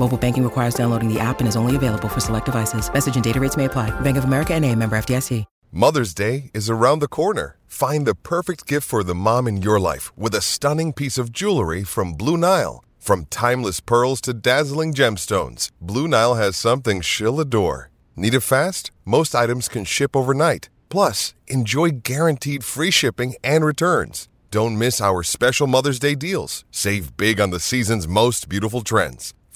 Mobile banking requires downloading the app and is only available for select devices. Message and data rates may apply. Bank of America and a member FDIC. Mother's Day is around the corner. Find the perfect gift for the mom in your life with a stunning piece of jewelry from Blue Nile. From timeless pearls to dazzling gemstones, Blue Nile has something she'll adore. Need it fast? Most items can ship overnight. Plus, enjoy guaranteed free shipping and returns. Don't miss our special Mother's Day deals. Save big on the season's most beautiful trends.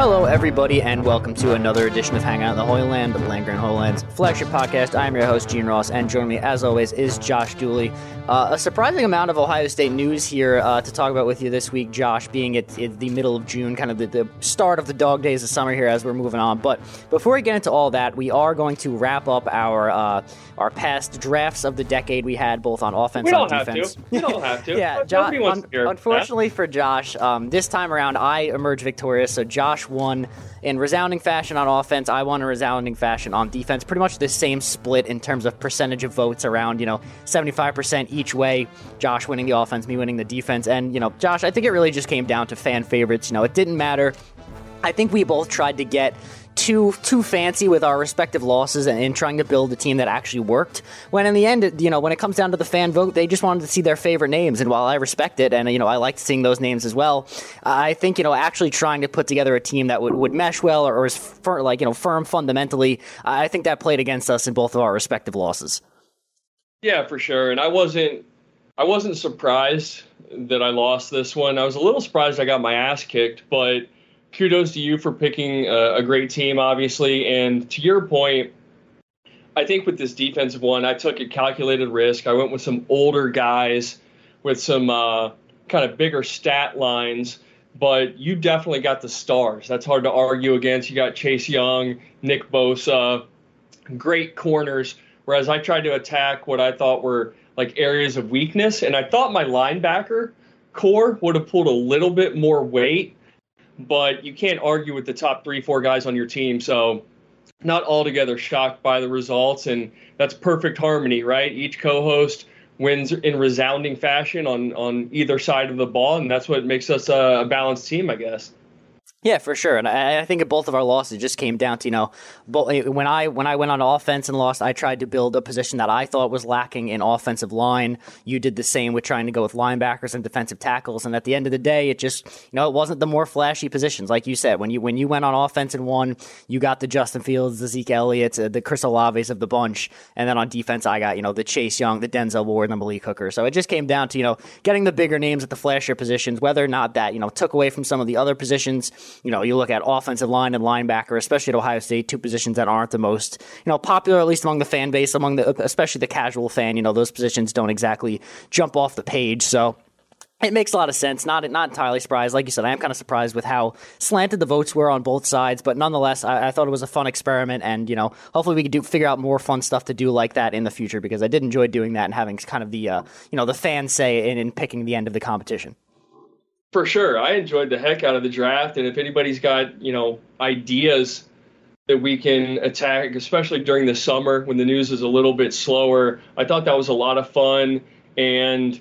Hello, everybody, and welcome to another edition of Hangout in the Holy Land, the Land-Grant Holy flagship podcast. I'm your host, Gene Ross, and joining me, as always, is Josh Dooley. Uh, a surprising amount of Ohio State news here uh, to talk about with you this week, Josh, being at, at the middle of June, kind of the, the, start of the dog days of summer here as we're moving on. But before we get into all that, we are going to wrap up our uh, our past drafts of the decade we had, both on offense we and defense. We don't have to. yeah, Josh. Un- unfortunately for Josh, um, this time around, I emerged victorious. So Josh won in resounding fashion on offense. I won in resounding fashion on defense. Pretty much the same split in terms of percentage of votes around, you know, 75% each way. Josh winning the offense, me winning the defense. And, you know, Josh, I think it really just came down to fan favorites. You know, it didn't matter. I think we both tried to get too too fancy with our respective losses and, and, trying to build a team that actually worked. When in the end, you know, when it comes down to the fan vote, they just wanted to see their favorite names. And while I respect it, and you know, I liked seeing those names as well, I think you know, actually trying to put together a team that would, would mesh well or, or is fir- like you know firm fundamentally, I think that played against us in both of our respective losses. Yeah, for sure. And I wasn't I wasn't surprised that I lost this one. I was a little surprised I got my ass kicked, but kudos to you for picking a, a great team, obviously. And to your point, I think with this defensive one, I took a calculated risk. I went with some older guys with some uh, kind of bigger stat lines, but you definitely got the stars. That's hard to argue against. You got Chase Young, Nick Bosa, great corners. Whereas I tried to attack what I thought were like areas of weakness, and I thought my linebacker corps would have pulled a little bit more weight but you can't argue with the top three, four guys on your team. So, not altogether shocked by the results, and that's perfect harmony, right? Each co-host wins in resounding fashion on on either side of the ball, and that's what makes us a, a balanced team, I guess. Yeah, for sure, and I, I think both of our losses just came down to you know, when I when I went on offense and lost, I tried to build a position that I thought was lacking in offensive line. You did the same with trying to go with linebackers and defensive tackles, and at the end of the day, it just you know it wasn't the more flashy positions like you said. When you when you went on offense and won, you got the Justin Fields, the Zeke Elliott, uh, the Chris Olaves of the bunch, and then on defense, I got you know the Chase Young, the Denzel Ward, and the Malik Hooker. So it just came down to you know getting the bigger names at the flashier positions, whether or not that you know took away from some of the other positions you know, you look at offensive line and linebacker, especially at Ohio State, two positions that aren't the most, you know, popular, at least among the fan base, among the, especially the casual fan. You know, those positions don't exactly jump off the page. So, it makes a lot of sense. Not not entirely surprised. Like you said, I am kind of surprised with how slanted the votes were on both sides. But nonetheless, I, I, thought it was a fun experiment, and you know, hopefully we could do figure out more fun stuff to do like that in the future because I did enjoy doing that and having kind of the uh, you know the fan say in, in picking the end of the competition. For sure, I enjoyed the heck out of the draft, and if anybody's got you know ideas that we can attack, especially during the summer when the news is a little bit slower, I thought that was a lot of fun and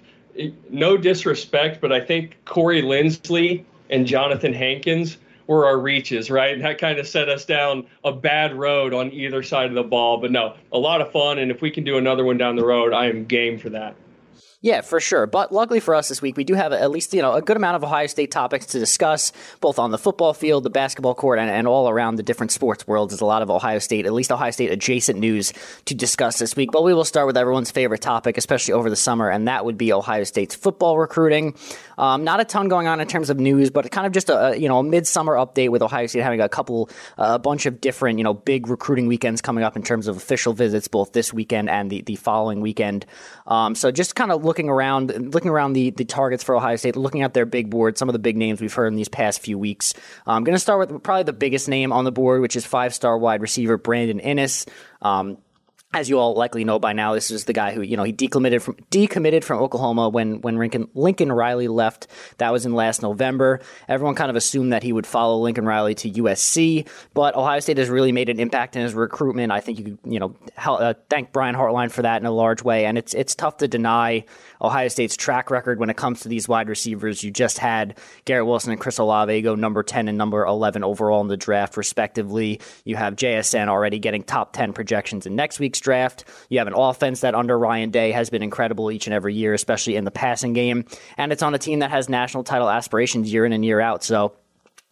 no disrespect, but I think Corey Linsley and Johnathan Hankins were our reaches, right? And that kind of set us down a bad road on either side of the ball. But no, a lot of fun. And if we can do another one down the road, I am game for that. Yeah, for sure. But luckily for us this week, we do have at least you know a good amount of Ohio State topics to discuss, both on the football field, the basketball court, and, and all around the different sports worlds. There's a lot of Ohio State, at least Ohio State adjacent news to discuss this week. But we will start with everyone's favorite topic, especially over the summer, and that would be Ohio State's football recruiting. Um, not a ton going on in terms of news, but kind of just a you know a midsummer update with Ohio State having a couple, uh, a bunch of different you know big recruiting weekends coming up in terms of official visits, both this weekend and the the following weekend. Um, so just kind of looking around looking around the, the targets for Ohio State, looking at their big board, some of the big names we've heard in these past few weeks. I'm going to start with probably the biggest name on the board, which is five star wide receiver Brandon Inniss. Um, as you all likely know by now, this is the guy who you know he decommitted from decommitted from Oklahoma when when Lincoln, Lincoln Riley left. That was in last November. Everyone kind of assumed that he would follow Lincoln Riley to USC, but Ohio State has really made an impact in his recruitment. I think you could you know uh, thank Brian Hartline for that in a large way, and it's it's tough to deny Ohio State's track record when it comes to these wide receivers. You just had Garrett Wilson and Chris Olave go number ten and number eleven overall in the draft, respectively. You have JSN already getting top ten projections in next week's draft. You have an offense that under Ryan Day has been incredible each and every year, especially in the passing game. And it's on a team that has national title aspirations year in and year out. So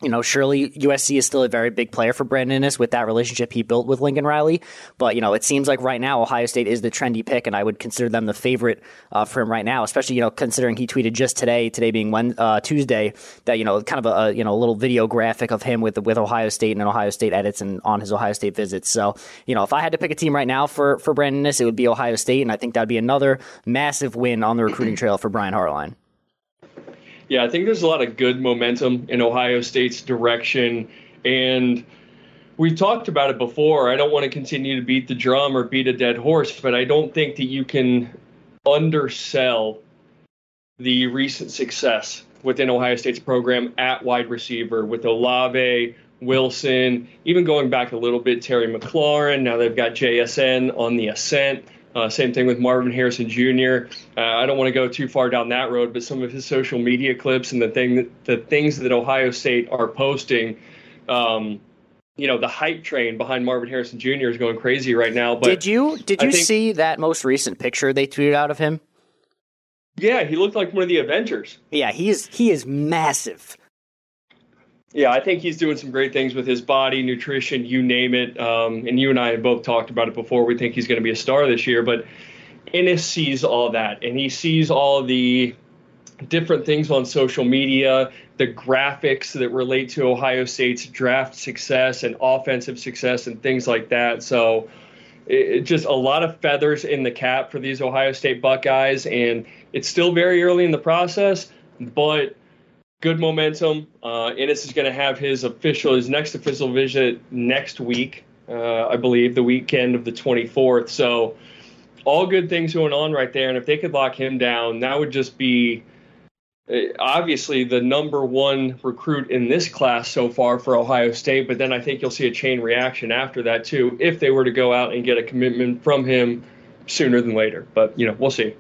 you know, surely USC is still a very big player for Brandon Inniss with that relationship he built with Lincoln Riley. But, you know, it seems like right now Ohio State is the trendy pick, and I would consider them the favorite uh, for him right now, especially, you know, considering he tweeted just today, today being when, uh, Tuesday, that, you know, kind of a, you know, a little video graphic of him with with Ohio State and Ohio State edits and on his Ohio State visits. So, you know, if I had to pick a team right now for, for Brandon Inniss, it would be Ohio State, and I think that would be another massive win on the recruiting trail for Brian Hartline. Yeah, I think there's a lot of good momentum in Ohio State's direction. And we talked about it before. I don't want to continue to beat the drum or beat a dead horse, but I don't think that you can undersell the recent success within Ohio State's program at wide receiver with Olave, Wilson, even going back a little bit, Terry McLaurin. Now they've got JSN on the ascent. Uh, same thing with Marvin Harrison Jr. Uh, I don't want to go too far down that road, but some of his social media clips and the thing that, the things that Ohio State are posting, um, you know, the hype train behind Marvin Harrison Jr. is going crazy right now. But did you did you think, see that most recent picture they tweeted out of him? Yeah, he looked like one of the Avengers. Yeah, he is he is massive yeah, I think he's doing some great things with his body, nutrition, you name it. Um, and you and I have both talked about it before. We think he's going to be a star this year, but Inniss sees all that, and he sees all the different things on social media, the graphics that relate to Ohio State's draft success and offensive success and things like that. So it, just a lot of feathers in the cap for these Ohio State Buckeyes, and it's still very early in the process, but – good momentum. Uh, Inniss is going to have his official, his next official visit next week, uh, I believe, the weekend of the 24th. So, all good things going on right there. And if they could lock him down, that would just be uh, obviously the number one recruit in this class so far for Ohio State. But then I think you'll see a chain reaction after that, too, if they were to go out and get a commitment from him sooner than later. But, you know, we'll see.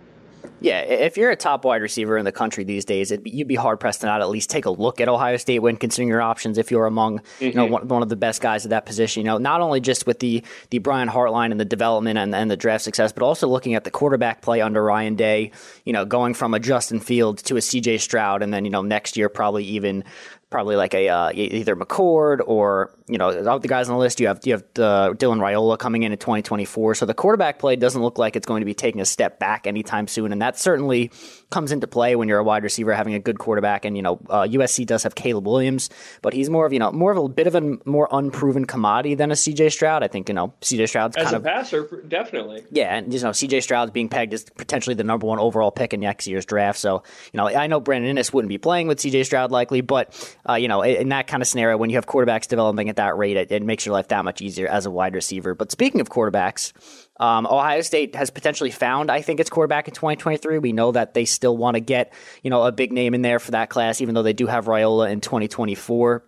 Yeah, if you're a top wide receiver in the country these days, be, you'd be hard pressed to not at least take a look at Ohio State when considering your options. If you're among mm-hmm. you know mm-hmm. one, one, of the best guys at that position, you know not only just with the the Brian Hartline and the development and, and the draft success, but also looking at the quarterback play under Ryan Day. You know, going from a Justin Fields to a C.J. Stroud, and then you know next year probably even probably like a uh, either McCord or you know of the guys on the list. You have you have uh, Dylan Raiola coming in in 2024. So the quarterback play doesn't look like it's going to be taking a step back anytime soon, and that certainly comes into play when you're a wide receiver having a good quarterback. And you know uh, USC does have Caleb Williams, but he's more of you know more of a bit of a more unproven commodity than a CJ Stroud. I think you know CJ Stroud's as kind a of passer, definitely. Yeah, and you know CJ Stroud's being pegged as potentially the number one overall pick in next year's draft. So you know I know Brandon Inniss wouldn't be playing with CJ Stroud likely, but uh, you know, in that kind of scenario, when you have quarterbacks developing at that rate, it, it, makes your life that much easier as a wide receiver. But speaking of quarterbacks, um, Ohio State has potentially found, I think, its quarterback in 2023. We know that they still want to get, you know, a big name in there for that class, even though they do have Raiola in 2024.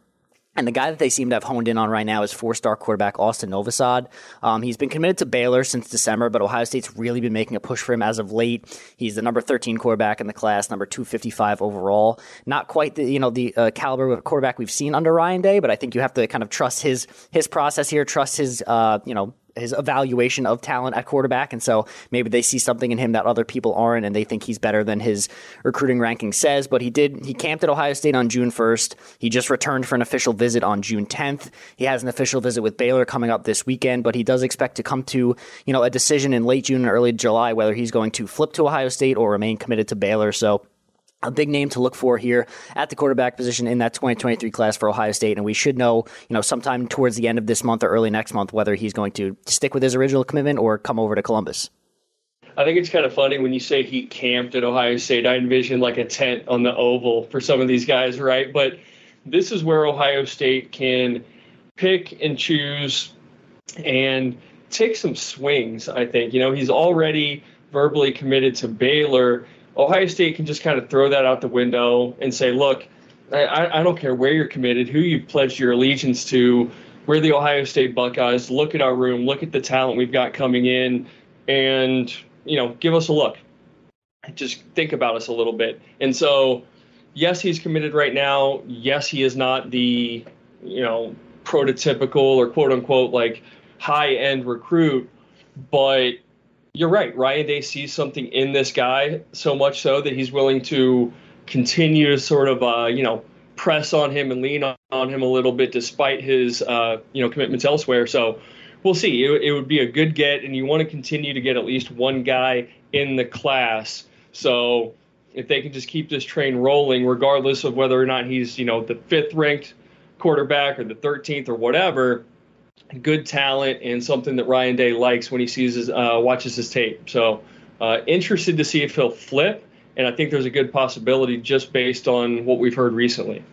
And the guy that they seem to have honed in on right now is four star quarterback Austin Novosad. Um, he's been committed to Baylor since December, but Ohio State's really been making a push for him as of late. He's the number 13 quarterback in the class, number 255 overall. Not quite the you know the uh, caliber of quarterback we've seen under Ryan Day, but I think you have to kind of trust his his process here, trust his uh, you know his evaluation of talent at quarterback, and so maybe they see something in him that other people aren't, and they think he's better than his recruiting ranking says. But he did he camped at Ohio State on June 1st. He just returned for an official visit on June 10th. He has an official visit with Baylor coming up this weekend, but he does expect to come to you know a decision in late June and early July whether he's going to flip to Ohio State or remain committed to Baylor. So a big name to look for here at the quarterback position in that 2023 class for Ohio State, and we should know, you know, sometime towards the end of this month or early next month whether he's going to stick with his original commitment or come over to Columbus. I think it's kind of funny when you say he camped at Ohio State. I envision like a tent on the oval for some of these guys, right? But this is where Ohio State can pick and choose and take some swings. I think you know he's already verbally committed to Baylor Ohio State can just kind of throw that out the window and say, look, I, I don't care where you're committed, who you've pledged your allegiance to. We're the Ohio State Buckeyes. Look at our room. Look at the talent we've got coming in, and you know, give us a look. Just think about us a little bit. And so, yes, he's committed right now. Yes, he is not the you know prototypical or quote unquote like high end recruit, but you're right. Ryan Day sees something in this guy so much so that he's willing to continue to sort of, uh, you know, press on him and lean on, him a little bit despite his, uh, you know, commitments elsewhere. So we'll see. It, it would be a good get, and you want to continue to get at least one guy in the class. So if they can just keep this train rolling, regardless of whether or not he's, you know, the fifth ranked quarterback or the 13th or whatever, good talent and something that Ryan Day likes when he sees his uh, watches his tape. So uh, interested to see if he'll flip, and I think there's a good possibility just based on what we've heard recently.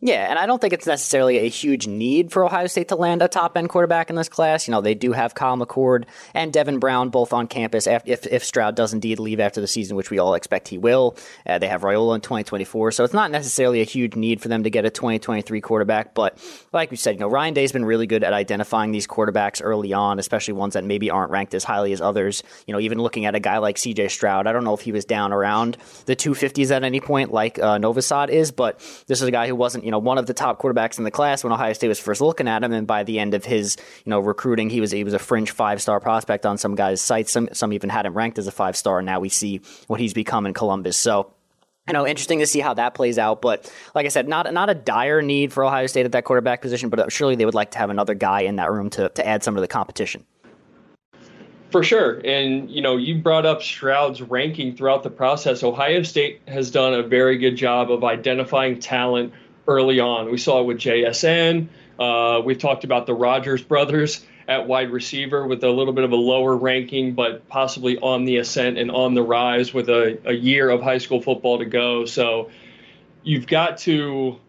Yeah, and I don't think it's necessarily a huge need for Ohio State to land a top end quarterback in this class. You know, they do have Kyle McCord and Devin Brown both on campus if, if Stroud does indeed leave after the season, which we all expect he will. Uh, they have Raiola in 2024, so it's not necessarily a huge need for them to get a 2023 quarterback. But like we said, you know, Ryan Day's been really good at identifying these quarterbacks early on, especially ones that maybe aren't ranked as highly as others. You know, even looking at a guy like CJ Stroud, I don't know if he was down around the 250s at any point like uh, Novosad is, but this is a guy who wasn't you know, one of the top quarterbacks in the class when Ohio State was first looking at him, and by the end of his, you know, recruiting, he was he was a fringe five star prospect on some guys' sites. Some some even had him ranked as a five star. Now we see what he's become in Columbus. So. You know, interesting to see how that plays out. But like I said, not not a dire need for Ohio State at that quarterback position, but uh, surely they would like to have another guy in that room to, to add some of the competition. For sure. And, you know, you brought up Stroud's ranking throughout the process. Ohio State has done a very good job of identifying talent early on. We saw it with JSN. Uh, we've talked about the Rogers brothers at wide receiver with a little bit of a lower ranking, but possibly on the ascent and on the rise with a, a year of high school football to go. So you've got to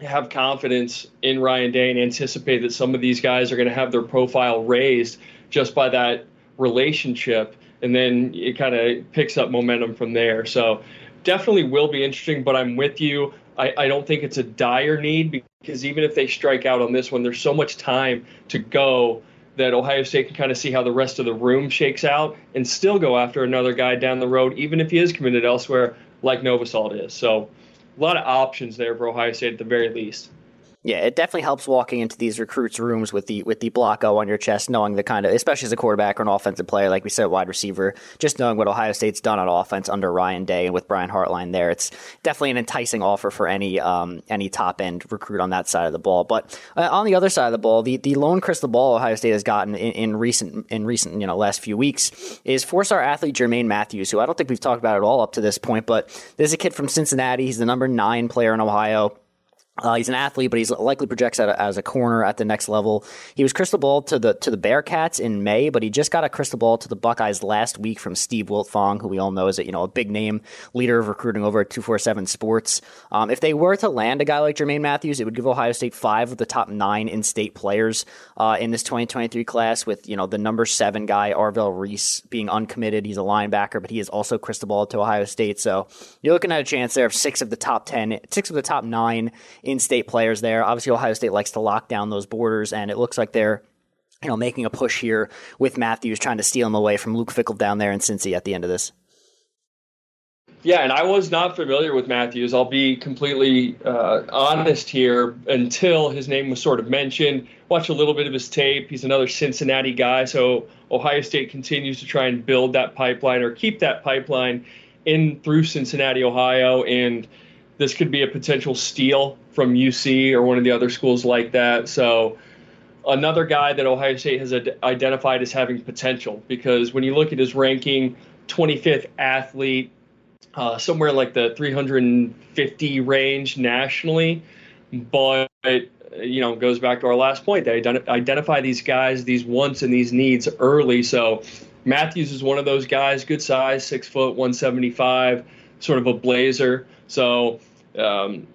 have confidence in Ryan Day and anticipate that some of these guys are going to have their profile raised just by that relationship. And then it kind of picks up momentum from there. So definitely will be interesting, but I'm with you. I, I don't think it's a dire need because even if they strike out on this one, there's so much time to go that Ohio State can kind of see how the rest of the room shakes out and still go after another guy down the road, even if he is committed elsewhere, like Novosad is. So a lot of options there for Ohio State at the very least. Yeah, it definitely helps walking into these recruits' rooms with the with the block O on your chest, knowing the kind of, especially as a quarterback or an offensive player, like we said, wide receiver, just knowing what Ohio State's done on offense under Ryan Day and with Brian Hartline there, it's definitely an enticing offer for any um, any top end recruit on that side of the ball. But uh, on the other side of the ball, the, the lone crystal ball Ohio State has gotten in, in recent in recent you know last few weeks is four star athlete Jermaine Matthews, who I don't think we've talked about at all up to this point, but there's a kid from Cincinnati. He's the number nine player in Ohio. Uh, he's an athlete, but he's likely projects a, as a corner at the next level. He was crystal ball to the to the Bearcats in May, but he just got a crystal ball to the Buckeyes last week from Steve Wiltfong, who we all know is a, you know a big name leader of recruiting over at two four seven Sports. Um, if they were to land a guy like Jermaine Matthews, it would give Ohio State five of the top nine in state players uh, in this 2023 class. With you know the number seven guy Arvell Reese being uncommitted, he's a linebacker, but he is also crystal ball to Ohio State. So you're looking at a chance there of six of the top ten, six of the top nine in-state players there. Obviously, Ohio State likes to lock down those borders, and it looks like they're you know making a push here with Matthews trying to steal him away from Luke Fickell down there in Cincy at the end of this. Yeah, and I was not familiar with Matthews. I'll be completely uh, honest here until his name was sort of mentioned. Watch a little bit of his tape. He's another Cincinnati guy, so Ohio State continues to try and build that pipeline or keep that pipeline in through Cincinnati, Ohio, and this could be a potential steal from UC or one of the other schools like that. So another guy that Ohio State has ad- identified as having potential because when you look at his ranking, 25th athlete, uh, somewhere like the 350 range nationally, but you know goes back to our last point. They ident- identify these guys, these wants and these needs early. So Matthews is one of those guys, good size, six foot, 175, sort of a blazer. So um,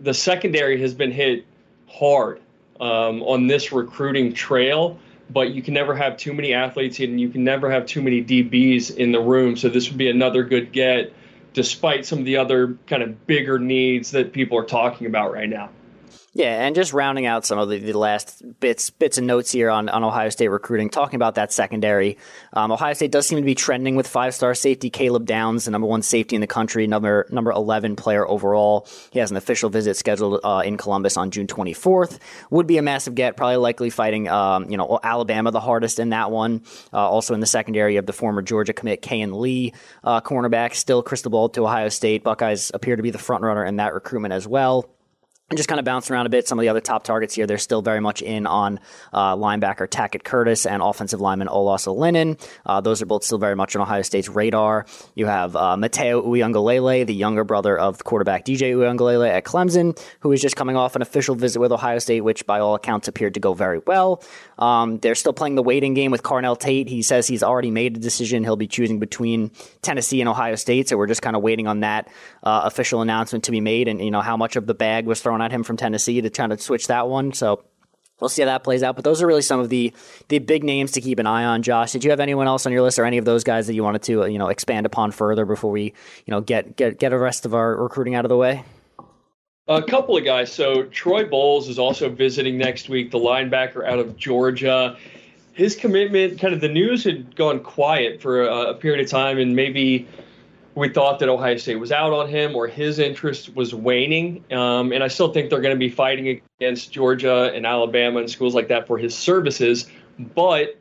the secondary has been hit hard um, on this recruiting trail, but you can never have too many athletes and you can never have too many DBs in the room. So this would be another good get, despite some of the other kind of bigger needs that people are talking about right now. Yeah, and just rounding out some of the, the, last bits bits and notes here on, on Ohio State recruiting, talking about that secondary. Um, Ohio State does seem to be trending with five star safety Caleb Downs, the number one safety in the country, number number eleven player overall. He has an official visit scheduled uh, in Columbus on June twenty fourth. Would be a massive get, probably likely fighting um, you know Alabama the hardest in that one. Uh, also in the secondary of the former Georgia commit Kayin Lee, uh, cornerback, still crystal ball to Ohio State. Buckeyes appear to be the front runner in that recruitment as well and just kind of bouncing around a bit. Some of the other top targets here, they're still very much in on uh, linebacker Tackett Curtis and offensive lineman Olaus Alinen. Uh, those are both still very much on Ohio State's radar. You have uh, Matayo Uiagalelei, the younger brother of quarterback DJ Uiagalelei at Clemson, who is just coming off an official visit with Ohio State, which by all accounts appeared to go very well. Um, they're still playing the waiting game with Carnell Tate. He says he's already made a decision. He'll be choosing between Tennessee and Ohio State, so we're just kind of waiting on that uh, official announcement to be made and, you know, how much of the bag was thrown at him from Tennessee to try to switch that one. So we'll see how that plays out. But those are really some of the the big names to keep an eye on. Josh, did you have anyone else on your list, or any of those guys that you wanted to uh, you know expand upon further before we you know get get get the rest of our recruiting out of the way? A couple of guys. So Troy Bowles is also visiting next week, the linebacker out of Georgia. His commitment, kind of the news had gone quiet for a, a period of time, and maybe we thought that Ohio State was out on him or his interest was waning. Um, and I still think they're going to be fighting against Georgia and Alabama and schools like that for his services. But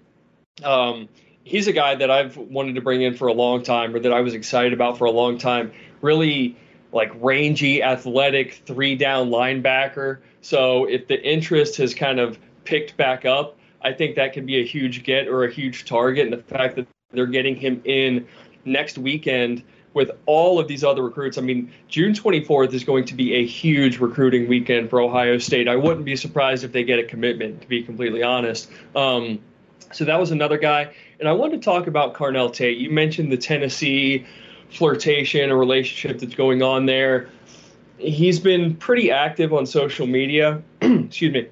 um, he's a guy that I've wanted to bring in for a long time or that I was excited about for a long time. Really like rangy, athletic, three down linebacker. So if the interest has kind of picked back up, I think that could be a huge get or a huge target. And the fact that they're getting him in next weekend with all of these other recruits. I mean, June 24th is going to be a huge recruiting weekend for Ohio State. I wouldn't be surprised if they get a commitment, to be completely honest. Um, so that was another guy. And I wanted to talk about Carnell Tate. You mentioned the Tennessee flirtation or relationship that's going on there. He's been pretty active on social media. Excuse me.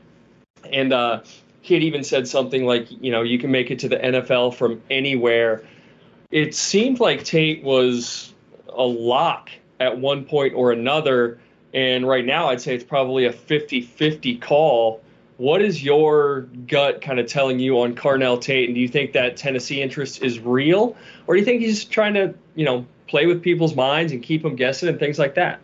And uh, he had even said something like, you know, you can make it to the NFL from anywhere. It seemed like Tate was a lock at one point or another. And right now, I'd say it's probably a 50 50 call. What is your gut kind of telling you on Carnell Tate? And do you think that Tennessee interest is real? Or do you think he's trying to, you know, play with people's minds and keep them guessing and things like that?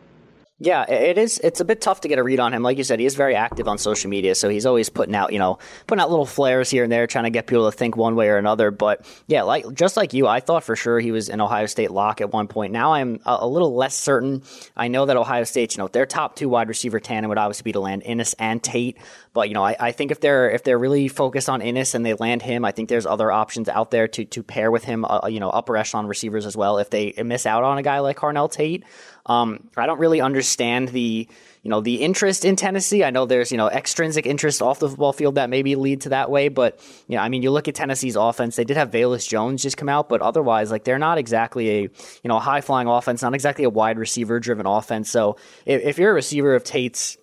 Yeah, it is. It's a bit tough to get a read on him. Like you said, he is very active on social media, so he's always putting out, you know, putting out little flares here and there, trying to get people to think one way or another. But yeah, like just like you, I thought for sure he was an Ohio State lock at one point. Now I'm a, a little less certain. I know that Ohio State, you know, their top two wide receiver tandem would obviously be to land Inniss and Tate. But you know, I, I think if they're if they're really focused on Inniss and they land him, I think there's other options out there to to pair with him. Uh, you know, upper echelon receivers as well. If they miss out on a guy like Carnell Tate. Um, I don't really understand the you know the interest in Tennessee. I know there's you know extrinsic interest off the football field that maybe lead to that way, but you know I mean you look at Tennessee's offense. They did have Velus Jones just come out, but otherwise like they're not exactly a you know high flying offense, not exactly a wide receiver driven offense. So if, if you're a receiver of Tate's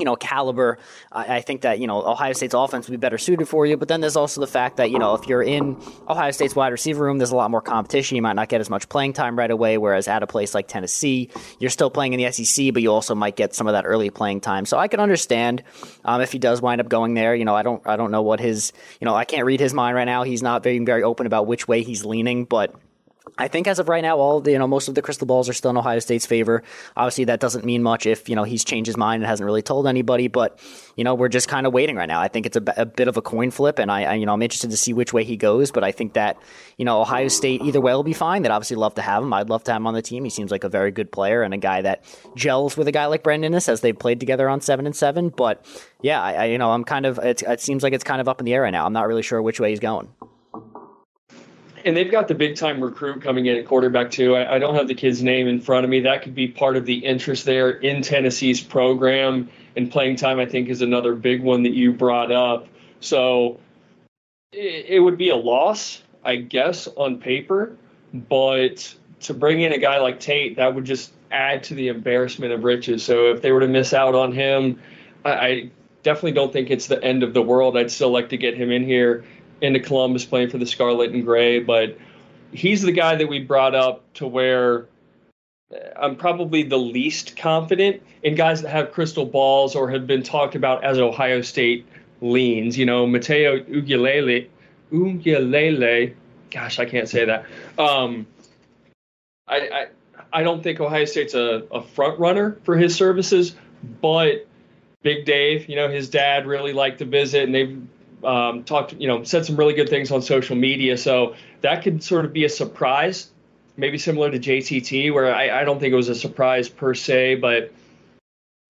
you know, caliber. I, I, think that, you know, Ohio State's offense would be better suited for you. But then there's also the fact that, you know, if you're in Ohio State's wide receiver room, there's a lot more competition. You might not get as much playing time right away. Whereas at a place like Tennessee, you're still playing in the SEC, but you also might get some of that early playing time. So I can understand um, if he does wind up going there. You know, I don't, I don't know what his, you know, I can't read his mind right now. He's not very, very open about which way he's leaning, but I think as of right now, all you know most of the crystal balls are still in Ohio State's favor. Obviously, that doesn't mean much if you know he's changed his mind and hasn't really told anybody. But you know we're just kind of waiting right now. I think it's a, a bit of a coin flip, and I, I, you know I'm interested to see which way he goes. But I think that you know Ohio State either way will be fine. They'd obviously love to have him. I'd love to have him on the team. He seems like a very good player and a guy that gels with a guy like Brandon Inniss as they've played together on seven and seven. But yeah, I, I you know I'm kind of it, it seems like it's kind of up in the air right now. I'm not really sure which way he's going and they've got the big time recruit coming in at quarterback too. I, I, don't have the kid's name in front of me. That could be part of the interest there in Tennessee's program and playing time. I think is another big one that you brought up. So it, it would be a loss, I guess, on paper, but to bring in a guy like Tate, that would just add to the embarrassment of riches. So if they were to miss out on him, I, I definitely don't think it's the end of the world. I'd still like to get him in here into Columbus playing for the Scarlet and Gray, but he's the guy that we brought up to where I'm probably the least confident in guys that have crystal balls or have been talked about as Ohio State leans. You know, Mateo Uiagalelei, Uiagalelei, gosh, I can't say that. Um, I, I, I don't think Ohio State's a, a front runner for his services, but Big Dave, you know, his dad really liked to visit, and they've um, talked, you know, said some really good things on social media. So that could sort of be a surprise, maybe similar to JTT, where I, I don't think it was a surprise per se, but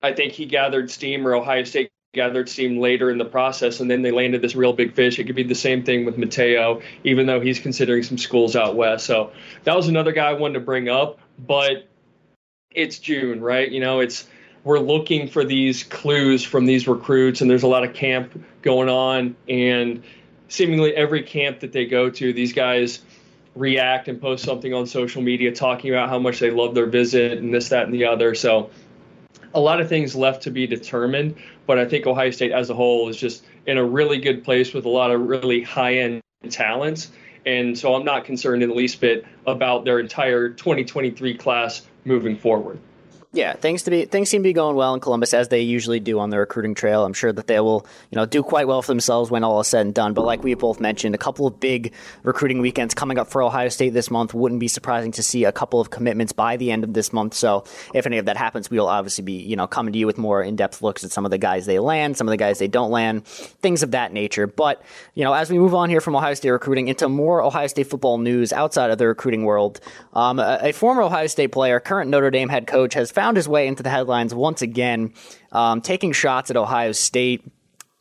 I think he gathered steam or Ohio State gathered steam later in the process, and then they landed this real big fish. It could be the same thing with Mateo, even though he's considering some schools out west. So that was another guy I wanted to bring up, but it's June, right? You know, it's we're looking for these clues from these recruits, and there's a lot of camp going on. And seemingly every camp that they go to, these guys react and post something on social media talking about how much they love their visit and this, that, and the other. So a lot of things left to be determined, but I think Ohio State as a whole is just in a really good place with a lot of really high end talents. And so I'm not concerned in the least bit about their entire 2023 class moving forward. Yeah, things to be things seem to be going well in Columbus as they usually do on the recruiting trail. I'm sure that they will, you know, do quite well for themselves when all is said and done. But like we both mentioned, a couple of big recruiting weekends coming up for Ohio State this month. Wouldn't be surprising to see a couple of commitments by the end of this month. So if any of that happens, we will obviously be, you know, coming to you with more in-depth looks at some of the guys they land, some of the guys they don't land, things of that nature. But you know, as we move on here from Ohio State recruiting into more Ohio State football news outside of the recruiting world, um, a, a former Ohio State player, current Notre Dame head coach, has found his way into the headlines once again, um, taking shots at Ohio State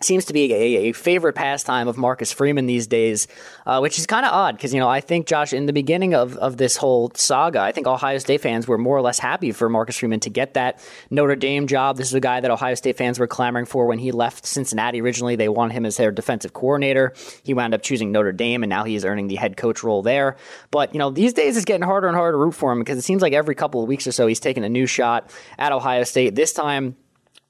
seems to be a, a, favorite pastime of Marcus Freeman these days, uh, which is kind of odd because, you know, I think, Josh, in the beginning of, of this whole saga, I think Ohio State fans were more or less happy for Marcus Freeman to get that Notre Dame job. This is a guy that Ohio State fans were clamoring for when he left Cincinnati originally. They wanted him as their defensive coordinator. He wound up choosing Notre Dame, and now he is earning the head coach role there. But, you know, these days it's getting harder and harder to root for him because it seems like every couple of weeks or so he's taking a new shot at Ohio State. This time,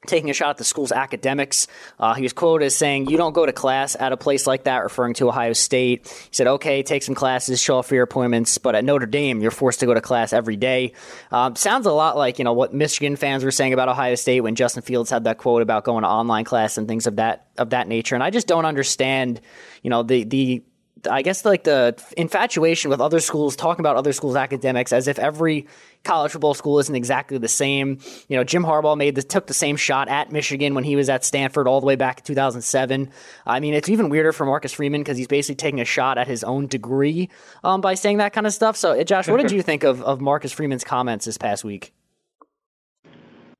taking a shot at the school's academics. Uh, he was quoted as saying, You don't go to class at a place like that, referring to Ohio State. He said, Okay, take some classes, show up for your appointments, but at Notre Dame, you're forced to go to class every day. Um, sounds a lot like, you know, what Michigan fans were saying about Ohio State when Justin Fields had that quote about going to online class and things of that of that nature. And I just don't understand, you know, the the I guess like the infatuation with other schools, talking about other schools' academics as if every college football school isn't exactly the same. You know, Jim Harbaugh made the, took the same shot at Michigan when he was at Stanford all the way back in 2007. I mean, it's even weirder for Marcus Freeman because he's basically taking a shot at his own degree um, by saying that kind of stuff. So, Josh, what did you think of, of Marcus Freeman's comments this past week?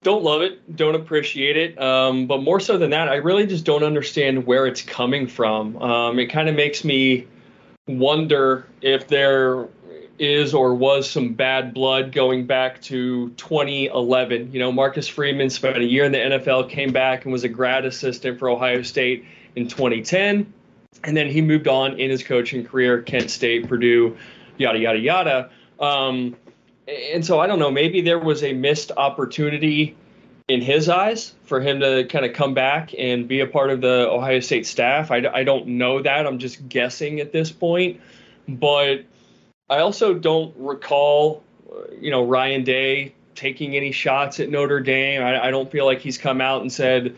Don't love it, don't appreciate it, um, but more so than that, I really just don't understand where it's coming from. Um, it kind of makes me wonder if there is or was some bad blood going back to 2011. You know, Marcus Freeman spent a year in the NFL, came back and was a grad assistant for Ohio State in 2010. And then he moved on in his coaching career, Kent State, Purdue, yada, yada, yada. Um, and so I don't know, maybe there was a missed opportunity in his eyes for him to kind of come back and be a part of the Ohio State staff. I, I don't know that. I'm just guessing at this point. But I also don't recall, uh, you know, Ryan Day taking any shots at Notre Dame. I, I don't feel like he's come out and said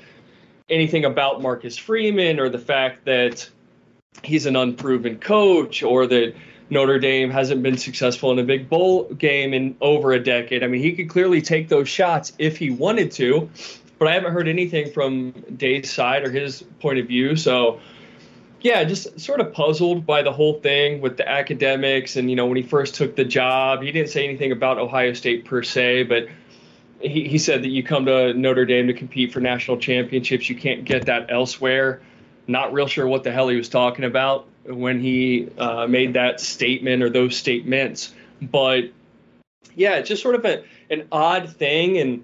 anything about Marcus Freeman or the fact that he's an unproven coach or that Notre Dame hasn't been successful in a big bowl game in over a decade. I mean, he could clearly take those shots if he wanted to, but I haven't heard anything from Day's side or his point of view. So yeah, just sort of puzzled by the whole thing with the academics. And, you know, when he first took the job, he didn't say anything about Ohio State per se, but he, he said that you come to Notre Dame to compete for national championships. You can't get that elsewhere. Not real sure what the hell he was talking about when he uh, made that statement or those statements. But yeah, it's just sort of a, an odd thing. And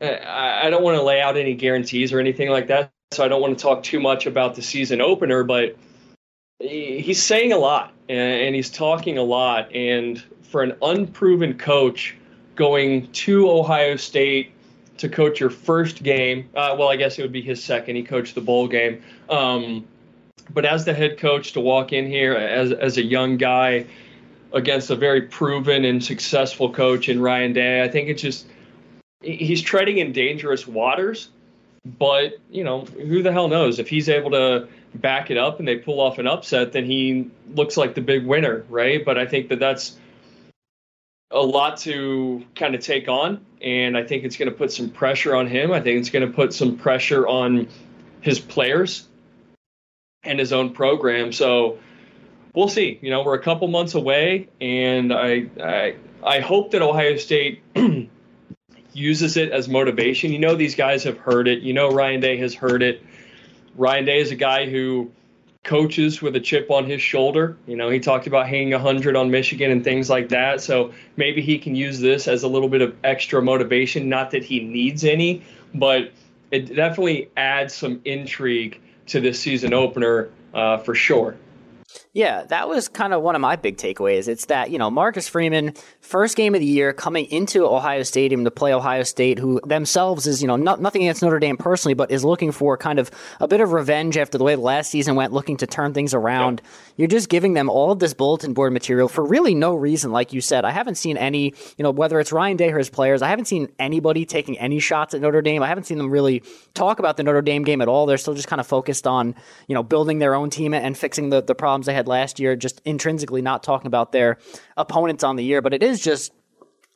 uh, I, I don't want to lay out any guarantees or anything like that so I don't want to talk too much about the season opener, but he's saying a lot and he's talking a lot. And for an unproven coach going to Ohio State to coach your first game, uh, well, I guess it would be his second. He coached the bowl game. Um, but as the head coach to walk in here as, as a young guy against a very proven and successful coach in Ryan Day, I think it's just he's treading in dangerous waters but, you know, who the hell knows? If he's able to back it up and they pull off an upset, then he looks like the big winner, right? But I think that that's a lot to kind of take on. And I think it's going to put some pressure on him. I think it's going to put some pressure on his players and his own program. So we'll see. You know, we're a couple months away, and I I, I hope that Ohio State uses it as motivation. You know, these guys have heard it. You know, Ryan Day has heard it. Ryan Day is a guy who coaches with a chip on his shoulder. You know, he talked about hanging 100 on Michigan and things like that. So maybe he can use this as a little bit of extra motivation. Not that he needs any, but it definitely adds some intrigue to this season opener uh, for sure. Yeah, that was kind of one of my big takeaways. It's that, you know, Marcus Freeman, first game of the year, coming into Ohio Stadium to play Ohio State, who themselves is, you know, not, nothing against Notre Dame personally, but is looking for kind of a bit of revenge after the way the last season went, looking to turn things around. You're just giving them all of this bulletin board material for really no reason, like you said. I haven't seen any, you know, whether it's Ryan Day or his players, I haven't seen anybody taking any shots at Notre Dame. I haven't seen them really talk about the Notre Dame game at all. They're still just kind of focused on, you know, building their own team and fixing the, the problems they had last year, just intrinsically not talking about their opponents on the year. But it is just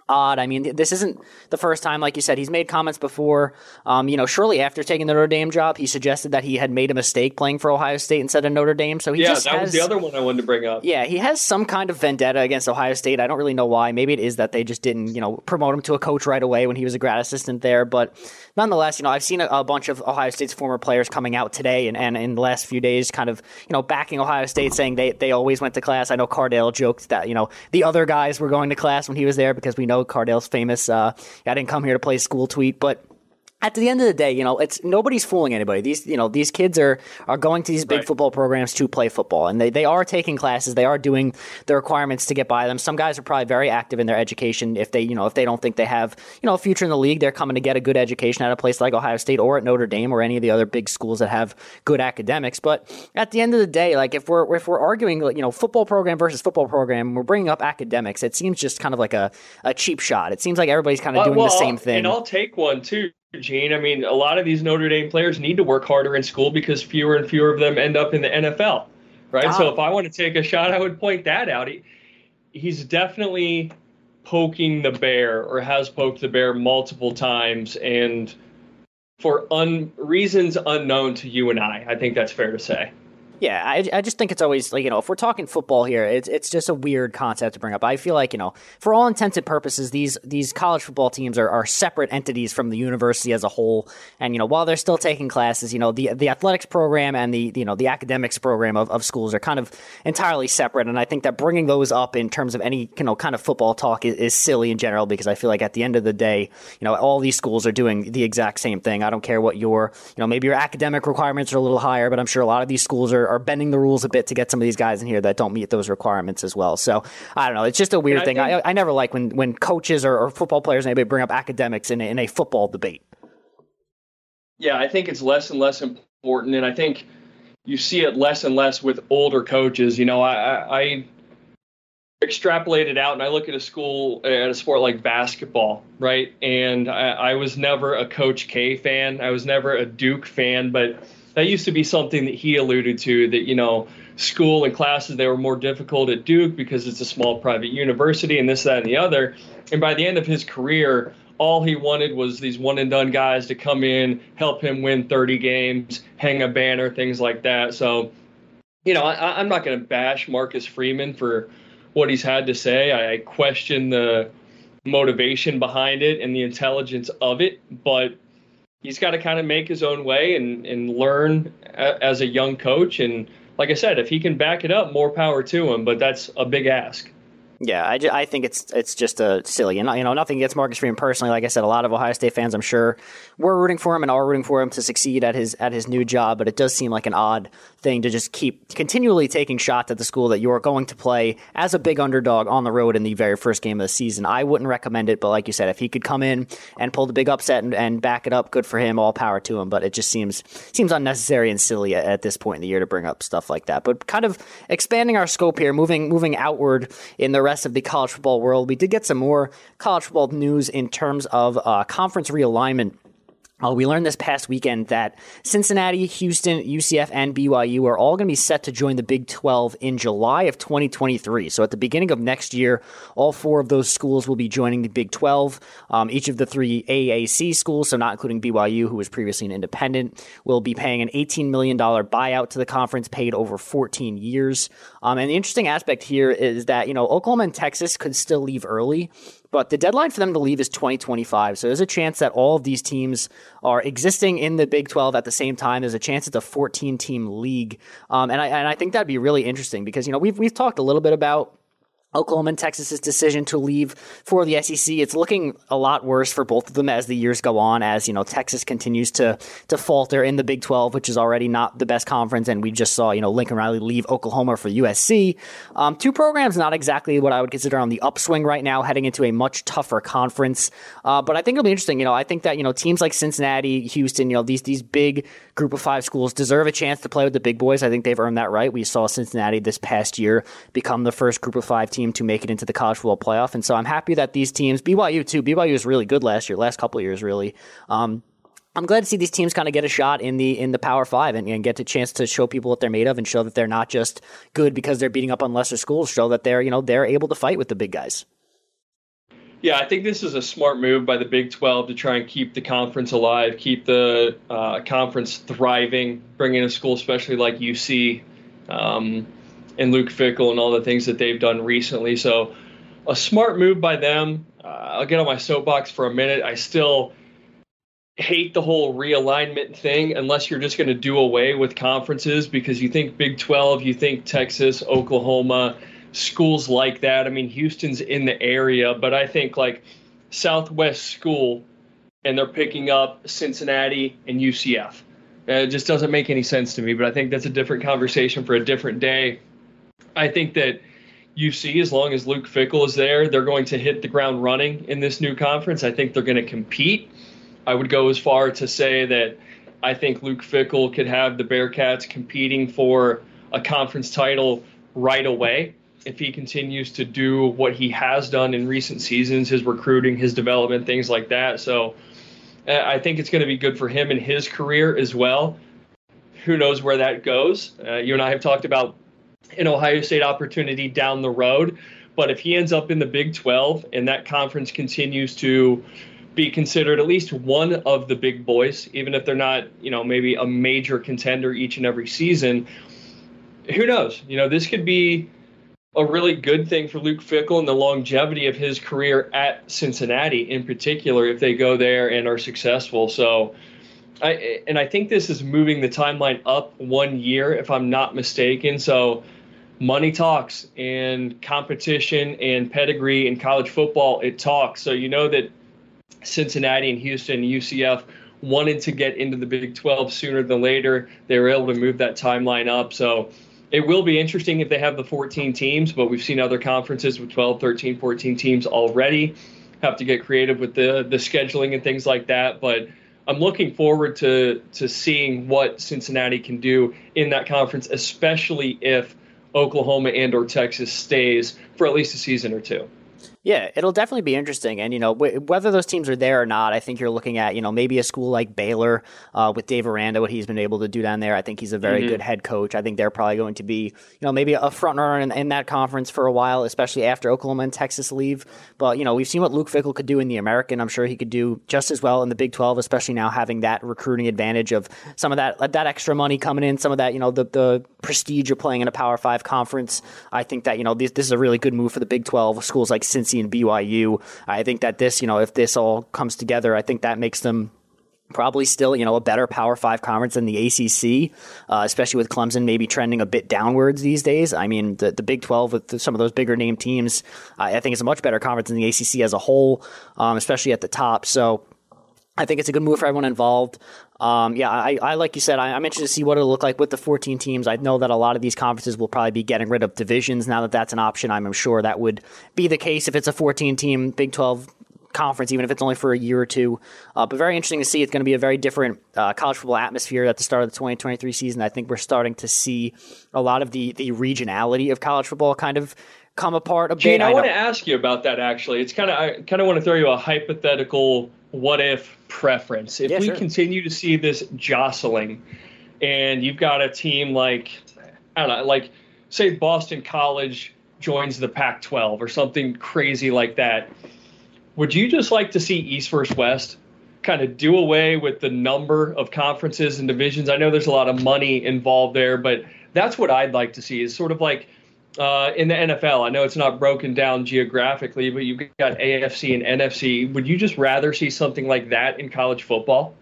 odd. I mean, this isn't the first time, like you said, he's made comments before. Um, you know, shortly after taking the Notre Dame job, he suggested that he had made a mistake playing for Ohio State instead of Notre Dame. So he yeah, just that has, was the other one I wanted to bring up. Yeah, he has some kind of vendetta against Ohio State. I don't really know why. Maybe it is that they just didn't, you know, promote him to a coach right away when he was a grad assistant there. But nonetheless, you know, I've seen a, a bunch of Ohio State's former players coming out today and, and in the last few days, kind of, you know, backing Ohio State, saying they they always went to class. I know Cardale joked that you know the other guys were going to class when he was there because we know Cardale's famous uh, I didn't come here to play school tweet, but at the end of the day, you know, it's nobody's fooling anybody. These, you know, these kids are are going to these big right. football programs to play football, and they, they are taking classes. They are doing the requirements to get by them. Some guys are probably very active in their education. If they, you know, if they don't think they have, you know, a future in the league, they're coming to get a good education at a place like Ohio State or at Notre Dame or any of the other big schools that have good academics. But at the end of the day, like if we're if we're arguing, you know, football program versus football program, we're bringing up academics. It seems just kind of like a, a cheap shot. It seems like everybody's kind of doing well, the same thing. And I'll take one too Gene. I mean, a lot of these Notre Dame players need to work harder in school because fewer and fewer of them end up in the NFL. right? So ah. if I want to take a shot, I would point that out. He, he's definitely poking the bear or has poked the bear multiple times and for un, reasons unknown to you and I. I think that's fair to say. Yeah, I, I just think it's always like you know if we're talking football here, it's it's just a weird concept to bring up. I feel like you know for all intents and purposes, these these college football teams are, are separate entities from the university as a whole. And you know while they're still taking classes, you know the the athletics program and the you know the academics program of, of schools are kind of entirely separate. And I think that bringing those up in terms of any you know kind of football talk is, is silly in general because I feel like at the end of the day, you know all these schools are doing the exact same thing. I don't care what your you know maybe your academic requirements are a little higher, but I'm sure a lot of these schools are are bending the rules a bit to get some of these guys in here that don't meet those requirements as well. So I don't know. It's just a weird I thing. Think, I, I, never like when, when coaches or, or football players anybody bring up academics in a, in a football debate. Yeah, I think it's less and less important, and I think you see it less and less with older coaches. You know, I, I, I extrapolate it out and I look at a school at a sport like basketball, right? And I, I was never a Coach K fan. I was never a Duke fan, but that used to be something that he alluded to that you know school and classes they were more difficult at duke because it's a small private university and this that and the other. And by the end of his career all he wanted was these one and done guys to come in help him win 30 games hang a banner things like that. So you know I, i'm not going to bash marcus freeman for what he's had to say. I question the motivation behind it and the intelligence of it but he's got to kind of make his own way and, and learn a, as a young coach. And like I said, if he can back it up, more power to him. But that's a big ask. Yeah, I, I think it's it's just a silly, and you know nothing against Marcus Freeman personally. Like I said, a lot of Ohio State fans, I'm sure, were rooting for him and are rooting for him to succeed at his at his new job. But it does seem like an odd thing to just keep continually taking shots at the school that you are going to play as a big underdog on the road in the very first game of the season. I wouldn't recommend it, but like you said, if he could come in and pull the big upset and, and back it up, good for him. All power to him. But it just seems seems unnecessary and silly at, at this point in the year to bring up stuff like that. But kind of expanding our scope here, moving moving outward in the rest of the college football world. We did get some more college football news in terms of uh, conference realignment. Uh, we learned this past weekend that Cincinnati, Houston, UCF, and BYU are all going to be set to join the Big 12 in July of 2023. So at the beginning of next year, all four of those schools will be joining the Big 12. Um, each of the three AAC schools, so not including BYU, who was previously an independent, will be paying an $18 million buyout to the conference paid over 14 years. Um, and the interesting aspect here is that, you know, Oklahoma and Texas could still leave early. But the deadline for them to leave is 2025. So there's a chance that all of these teams are existing in the Big 12 at the same time. There's a chance it's a 14 team league. Um, and, I, and I think that'd be really interesting because, you know, we've, we've talked a little bit about Oklahoma and Texas's decision to leave for the SEC. It's looking a lot worse for both of them as the years go on. As you know, Texas continues to to falter in the Big Twelve, which is already not the best conference. And we just saw you know Lincoln Riley leave Oklahoma for USC. Um, two programs not exactly what I would consider on the upswing right now, heading into a much tougher conference. Uh, but I think it'll be interesting. You know, I think that you know teams like Cincinnati, Houston, you know these these big Group of Five schools deserve a chance to play with the big boys. I think they've earned that right. We saw Cincinnati this past year become the first Group of Five team team to make it into the college football playoff. And so I'm happy that these teams, BYU too, BYU was really good last year, last couple years really. Um, I'm glad to see these teams kind of get a shot in the in the Power Five and, and, get a chance to show people what they're made of and show that they're not just good because they're beating up on lesser schools. Show that they're you know they're able to fight with the big guys. Yeah, I think this is a smart move by the Big 12 to try and keep the conference alive, keep the uh, conference thriving, bring in a school, especially like UC. Um, and Luke Fickell and all the things that they've done recently. So, a smart move by them. Uh, I'll get on my soapbox for a minute. I still hate the whole realignment thing unless you're just going to do away with conferences because you think Big 12, you think Texas, Oklahoma, schools like that. I mean, Houston's in the area, but I think like Southwest School and they're picking up Cincinnati and UCF. It just doesn't make any sense to me, but I think that's a different conversation for a different day. I think that you see, as long as Luke Fickell is there, they're going to hit the ground running in this new conference. I think they're going to compete. I would go as far to say that I think Luke Fickell could have the Bearcats competing for a conference title right away if he continues to do what he has done in recent seasons, his recruiting, his development, things like that. So uh, I think it's going to be good for him in his career as well. Who knows where that goes? Uh, you and I have talked about an Ohio State opportunity down the road. But if he ends up in the Big 12 and that conference continues to be considered at least one of the big boys, even if they're not, you know, maybe a major contender each and every season, who knows? You know, this could be a really good thing for Luke Fickell and the longevity of his career at Cincinnati in particular if they go there and are successful. So I and I think this is moving the timeline up one year if I'm not mistaken. So money talks and competition and pedigree in college football it talks. So you know that Cincinnati and Houston UCF wanted to get into the Big 12 sooner than later. They were able to move that timeline up. So it will be interesting if they have the 14 teams, but we've seen other conferences with 12, 13, 14 teams already have to get creative with the the scheduling and things like that. But I'm looking forward to to seeing what Cincinnati can do in that conference, especially if Oklahoma and or Texas stays for at least a season or two. Yeah, it'll definitely be interesting. And, you know, whether those teams are there or not, I think you're looking at, you know, maybe a school like Baylor uh, with Dave Aranda, what he's been able to do down there. I think he's a very mm-hmm. good head coach. I think they're probably going to be, you know, maybe a front runner in, in, that conference for a while, especially after Oklahoma and Texas leave. But, you know, we've seen what Luke Fickell could do in the American. I'm sure he could do just as well in the Big 12, especially now having that recruiting advantage of some of that that extra money coming in, some of that, you know, the, the prestige of playing in a Power Five conference. I think that, you know, this, this is a really good move for the Big 12 schools like And BYU. I think that this, you know, if this all comes together, I think that makes them probably still, you know, a better Power Five conference than the ACC, uh, especially with Clemson maybe trending a bit downwards these days. I mean, the, the Big 12 with some of those bigger name teams, I think it's a much better conference than the ACC as a whole, um, especially at the top. So I think it's a good move for everyone involved. Um, yeah, I, I, like you said, I, am interested to see what it'll look like with the 14 teams. I know that a lot of these conferences will probably be getting rid of divisions now that that's an option. I'm sure that would be the case if it's a 14 team Big 12 conference, even if it's only for a year or two. Uh, but very interesting to see. It's going to be a very different uh, college football atmosphere at the start of the 2023 season. I think we're starting to see a lot of the the regionality of college football kind of come apart a Gene, bit. I, I want to ask you about that. Actually, it's kind of I kind of want to throw you a hypothetical what if preference. If yeah, we sure. continue to see this jostling, and you've got a team like I don't know, like say Boston College joins the Pac-12 or something crazy like that. Would you just like to see East versus West kind of do away with the number of conferences and divisions? I know there's a lot of money involved there, but that's what I'd like to see is sort of like uh, in the NFL. I know it's not broken down geographically, but you've got AFC and NFC. Would you just rather see something like that in college football?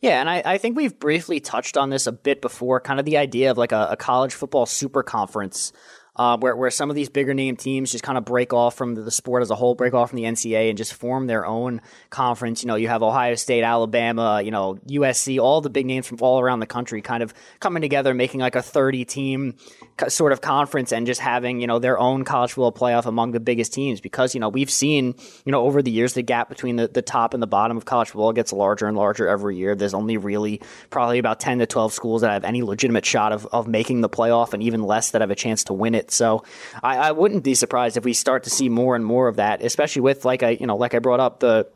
Yeah, and I, I think we've briefly touched on this a bit before, kind of the idea of like a, a college football super conference uh, where, where some of these bigger name teams just kind of break off from the sport as a whole, break off from the NCAA and just form their own conference. You know, you have Ohio State, Alabama, you know, USC, all the big names from all around the country kind of coming together, making like a 30 team sort of conference and just having, you know, their own college football playoff among the biggest teams because, you know, we've seen, you know, over the years, the gap between the, the top and the bottom of college football gets larger and larger every year. There's only really probably about 10 to 12 schools that have any legitimate shot of, of making the playoff and even less that have a chance to win it. So I, I wouldn't be surprised if we start to see more and more of that, especially with like I you know like I brought up the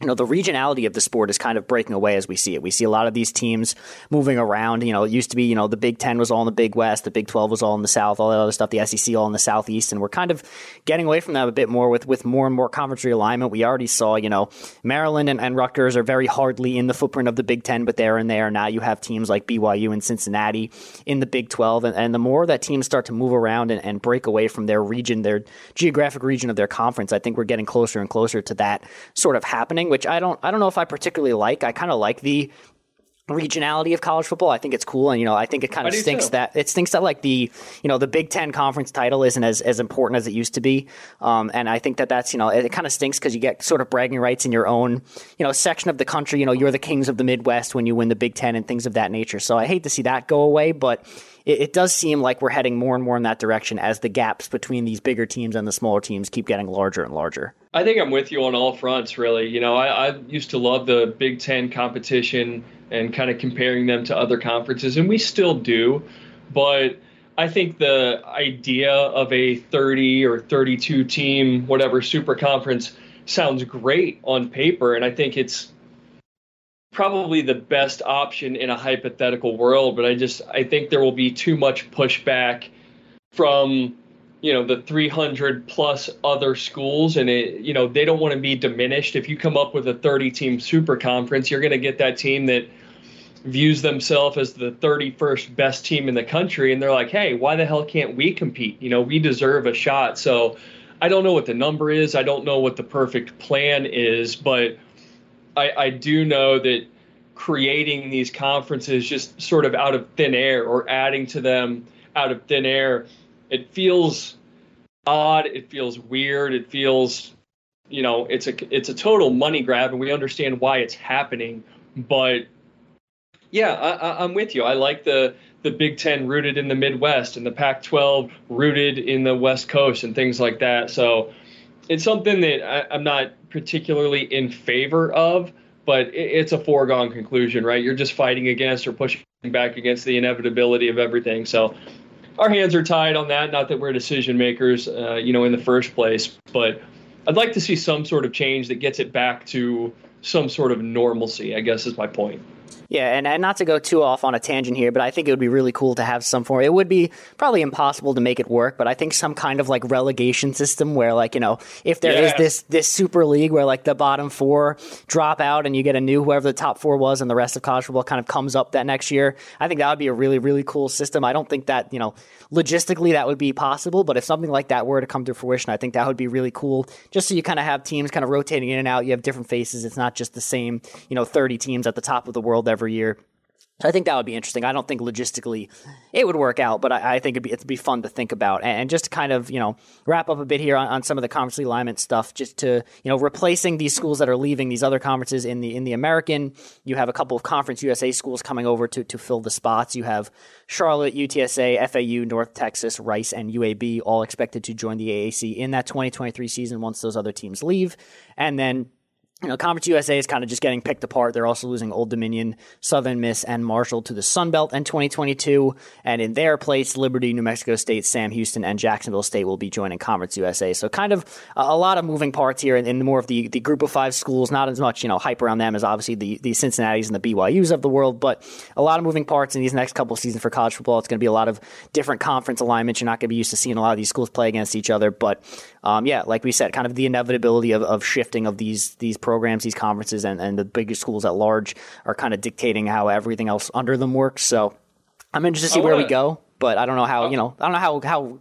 you know, the regionality of the sport is kind of breaking away as we see it. We see a lot of these teams moving around. You know, it used to be, you know, the Big Ten was all in the Big West, the Big 12 was all in the South, all that other stuff, the SEC all in the Southeast. And we're kind of getting away from that a bit more with, with more and more conference realignment. We already saw, you know, Maryland and, and Rutgers are very hardly in the footprint of the Big Ten, but they're in there. Now you have teams like BYU and Cincinnati in the Big 12. And, and the more that teams start to move around and, and break away from their region, their geographic region of their conference, I think we're getting closer and closer to that sort of happening, which I don't, I don't know know if I particularly like. I kind of like the regionality of college football. I think it's cool, and you know, I think it kind of stinks too. that it stinks that like the you know the Big Ten conference title isn't as as important as it used to be. Um, and I think that that's you know it, it kind of stinks because you get sort of bragging rights in your own you know section of the country. You know, you're the kings of the Midwest when you win the Big Ten and things of that nature. So I hate to see that go away, but it, it, does seem like we're heading more and more in that direction as the gaps between these bigger teams and the smaller teams keep getting larger and larger. I think I'm with you on all fronts, really. You know, I, I used to love the Big Ten competition and kind of comparing them to other conferences, and we still do. But I think the idea of a 30 or 32 team, whatever, super conference sounds great on paper. And I think it's probably the best option in a hypothetical world, but I just I think there will be too much pushback from you know the 300 plus other schools and it you know they don't want to be diminished. If you come up with a 30 team super conference you're going to get that team that views themselves as the 31st best team in the country and they're like hey why the hell can't we compete? You know we deserve a shot. So i don't know what the number is. I don't know what the perfect plan is but i, I do know that creating these conferences just sort of out of thin air or adding to them out of thin air it feels odd it feels weird it feels you know it's a it's a total money grab and we understand why it's happening but yeah, I, I'm with you. I like the the Big Ten rooted in the Midwest and the Pac-12 rooted in the West Coast and things like that. So it's something that I, am not particularly in favor of, but it, it's a foregone conclusion, right? You're just fighting against or pushing back against the inevitability of everything. So our hands are tied on that. Not that we're decision makers, uh, you know, in the first place, but I'd like to see some sort of change that gets it back to some sort of normalcy. I guess is my point. Yeah, and, and not to go too off on a tangent here, but I think it would be really cool to have some form. It would be probably impossible to make it work, but I think some kind of like relegation system where like you know if there yeah. is this this super league where like the bottom four drop out and you get a new whoever the top four was and the rest of college football kind of comes up that next year. I think that would be a really really cool system. I don't think that you know logistically that would be possible, but if something like that were to come to fruition, I think that would be really cool. Just so you kind of have teams kind of rotating in and out. You have different faces. It's not just the same you know thirty teams at the top of the world every year. I think that would be interesting. I don't think logistically it would work out, but I, I think it'd be, it'd be fun to think about. And, and, just to kind of, you know, wrap up a bit here on, on, some of the conference alignment stuff, just to, you know, replacing these schools that are leaving these other conferences in the in the American. You have a couple of Conference USA schools coming over to, to fill the spots. You have Charlotte, UTSA, FAU, North Texas, Rice, and UAB all expected to join the AAC in that 2023 season once those other teams leave. And then you know, Conference USA is kind of just getting picked apart. They're also losing Old Dominion, Southern Miss, and Marshall to the Sun Belt in 2022. And in their place, Liberty, New Mexico State, Sam Houston, and Jacksonville State will be joining Conference USA. So kind of a, lot of moving parts here in, in, more of the, the group of five schools. Not as much, you know, hype around them as obviously the, the Cincinnatis and the BYUs of the world, but a lot of moving parts in these next couple seasons for college football. It's going to be a lot of different conference alignments. You're not going to be used to seeing a lot of these schools play against each other. But um, yeah, like we said, kind of the inevitability of, of shifting of these, these programs, these conferences and, and the bigger schools at large are kind of dictating how everything else under them works. So I'm interested to see where we go, but I don't know how, you know, I don't know how, how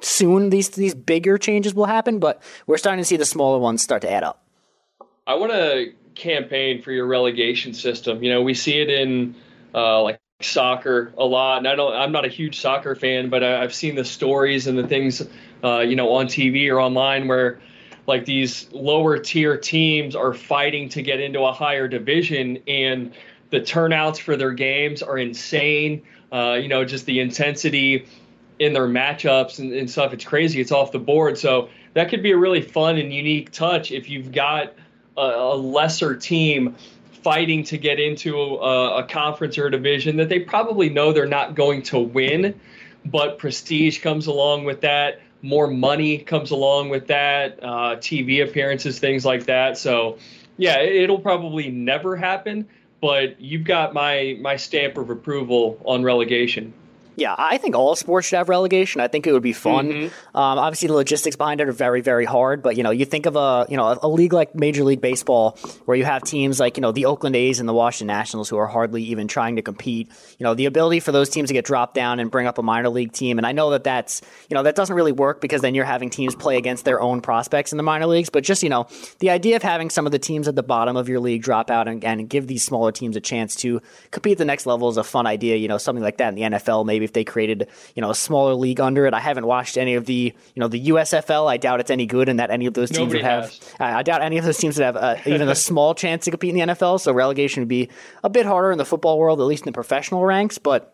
soon these, these bigger changes will happen, but we're starting to see the smaller ones start to add up. I want to campaign for your relegation system. You know, we see it in uh, like soccer a lot, and I don't. I'm not a huge soccer fan, but I, have seen the stories and the things, uh, you know, on TV or online where like these lower tier teams are fighting to get into a higher division and the turnouts for their games are insane. Uh, you know just the intensity in their matchups and, and, stuff it's crazy it's off the board. So that could be a really fun and unique touch if you've got a, a lesser team fighting to get into a, a conference or a division that they probably know they're not going to win but prestige comes along with that more money comes along with that, uh, TV appearances, things like that. So, yeah, it'll probably never happen, but you've got my my stamp of approval on relegation. Yeah, I think all sports should have relegation. I think it would be fun. Mm-hmm. Um, obviously, the logistics behind it are very, very hard. But you know, you think of a you know a, a, league like Major League Baseball, where you have teams like you know the Oakland A's and the Washington Nationals who are hardly even trying to compete. You know, the ability for those teams to get dropped down and bring up a minor league team. And I know that that's you know that doesn't really work because then you're having teams play against their own prospects in the minor leagues. But just you know, the idea of having some of the teams at the bottom of your league drop out and, and give these smaller teams a chance to compete at the next level is a fun idea. You know, something like that in the NFL. Maybe if they created you know a smaller league under it. I haven't watched any of the you know the USFL. I doubt it's any good, and that any of those teams Nobody would have. Uh, I doubt any of those teams would have uh, even a small chance to compete in the NFL. So relegation would be a bit harder in the football world, at least in the professional ranks, but.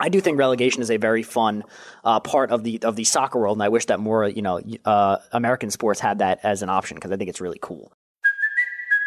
I do think relegation is a very fun uh, part of the of the soccer world, and I wish that more you know uh, American sports had that as an option because I think it's really cool.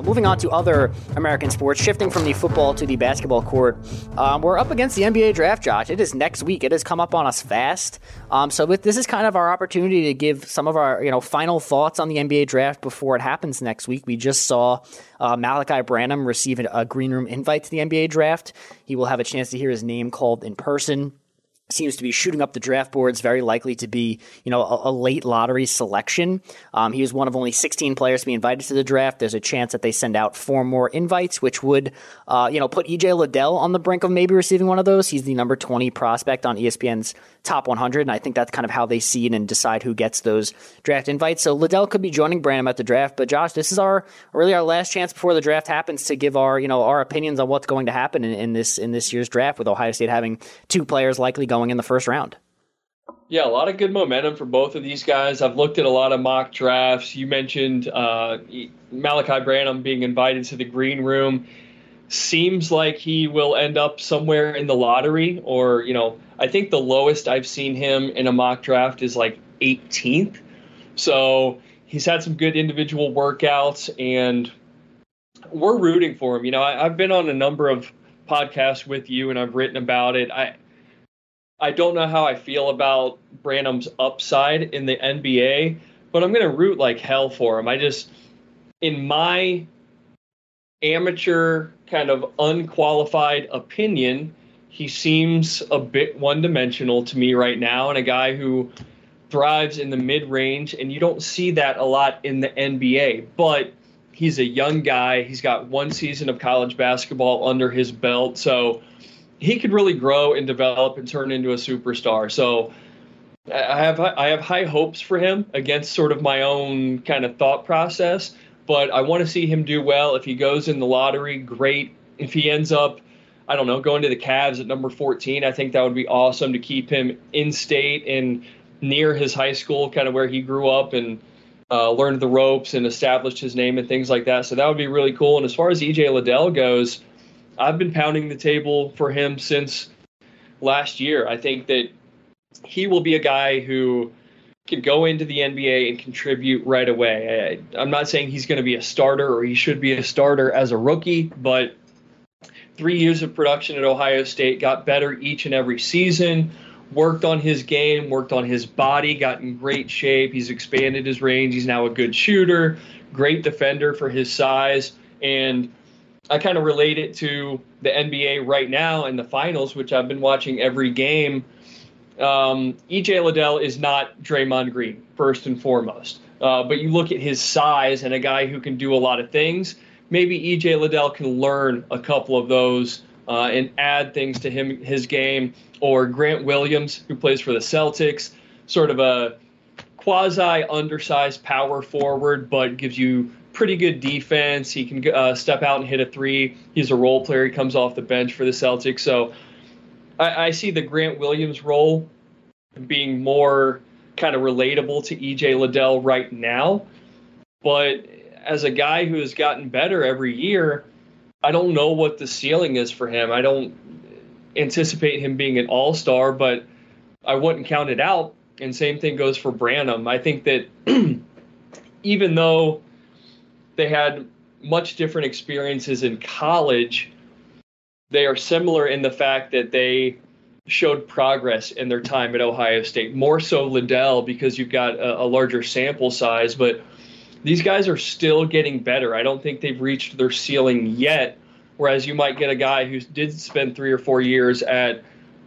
Uh, moving on to other American sports, shifting from the football to the basketball court, um, we're up against the NBA draft, Josh. It is next week. It has come up on us fast. Um, so with, this is kind of our opportunity to give some of our you know final thoughts on the NBA draft before it happens next week. We just saw uh, Malaki Branham receive a green room invite to the NBA draft. He will have a chance to hear his name called in person seems to be shooting up the draft boards, very likely to be, you know, a, a late lottery selection. Um, he was one of only 16 players to be invited to the draft. There's a chance that they send out four more invites, which would, uh, you know, put EJ Liddell on the brink of maybe receiving one of those. He's the number 20 prospect on ESPN's top 100, and I think that's kind of how they see it and decide who gets those draft invites. So Liddell could be joining Branham at the draft, but Josh, this is our really our last chance before the draft happens to give our, you know, our opinions on what's going to happen in, in this in this year's draft with Ohio State having two players likely going in the first round. Yeah, a lot of good momentum for both of these guys. I've looked at a lot of mock drafts. You mentioned uh, Malaki Branham being invited to the green room. Seems like he will end up somewhere in the lottery, or, you know, I think the lowest I've seen him in a mock draft is like 18th. So he's had some good individual workouts, and we're rooting for him. You know, I, I've been on a number of podcasts with you, and I've written about it. I I don't know how I feel about Branham's upside in the NBA, but I'm going to root like hell for him. I just, in my amateur, kind of unqualified opinion, he seems a bit one dimensional to me right now, and a guy who thrives in the mid range, and you don't see that a lot in the NBA. But he's a young guy. He's got one season of college basketball under his belt. So he could really grow and develop and turn into a superstar. So I have I have high hopes for him against sort of my own kind of thought process, but I want to see him do well. If he goes in the lottery, great. If he ends up, I don't know, going to the Cavs at number 14, I think that would be awesome to keep him in state and near his high school, kind of where he grew up and uh, learned the ropes and established his name and things like that. So that would be really cool. And as far as EJ Liddell goes, I've been pounding the table for him since last year. I think that he will be a guy who can go into the NBA and contribute right away. I, I'm not saying he's going to be a starter or he should be a starter as a rookie, but three years of production at Ohio State got better each and every season. Worked on his game, worked on his body, got in great shape. He's expanded his range. He's now a good shooter, great defender for his size. And I kind of relate it to the NBA right now in the finals, which I've been watching every game. Um, EJ Liddell is not Draymond Green, first and foremost. Uh, but you look at his size and a guy who can do a lot of things. Maybe EJ Liddell can learn a couple of those uh, and add things to him his game. Or Grant Williams, who plays for the Celtics, sort of a quasi undersized power forward, but gives you pretty good defense. He can uh, step out and hit a three. He's a role player. He comes off the bench for the Celtics. So I, I see the Grant Williams role being more kind of relatable to EJ Liddell right now. But as a guy who has gotten better every year, I don't know what the ceiling is for him. I don't anticipate him being an all star, but I wouldn't count it out. And same thing goes for Branham. I think that even though they had much different experiences in college, they are similar in the fact that they showed progress in their time at Ohio State. More so Liddell because you've got a, a larger sample size, but these guys are still getting better. I don't think they've reached their ceiling yet. Whereas you might get a guy who did spend three or four years at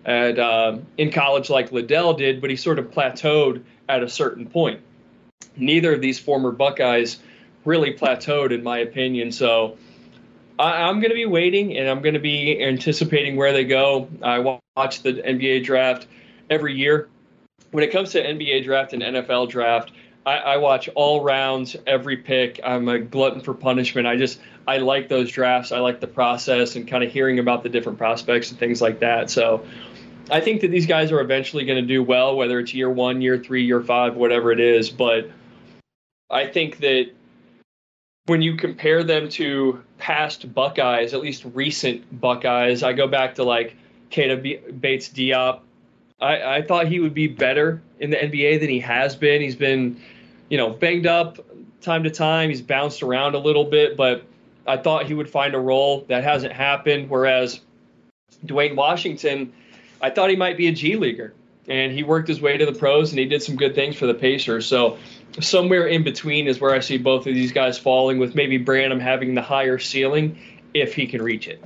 at uh, in college like Liddell did, but he sort of plateaued at a certain point. Neither of these former Buckeyes really plateaued, in my opinion. So I, I'm going to be waiting, and I'm going to be anticipating where they go. I watch the NBA draft every year. When it comes to NBA draft and NFL draft, I, I, watch all rounds, every pick. I'm a glutton for punishment. I just I like those drafts. I like the process and kind of hearing about the different prospects and things like that. So I think that these guys are eventually going to do well, whether it's year one, year three, year five, whatever it is. But I think that when you compare them to past Buckeyes, at least recent Buckeyes, I go back to like Keita Bates Diop. I, I thought he would be better in the NBA than he has been. He's been, you know, banged up time to time. He's bounced around a little bit, but I thought he would find a role. That hasn't happened. Whereas Duane Washington, I thought he might be a G leaguer, and he worked his way to the pros and he did some good things for the Pacers. So somewhere in between is where I see both of these guys falling, with maybe Branham having the higher ceiling if he can reach it.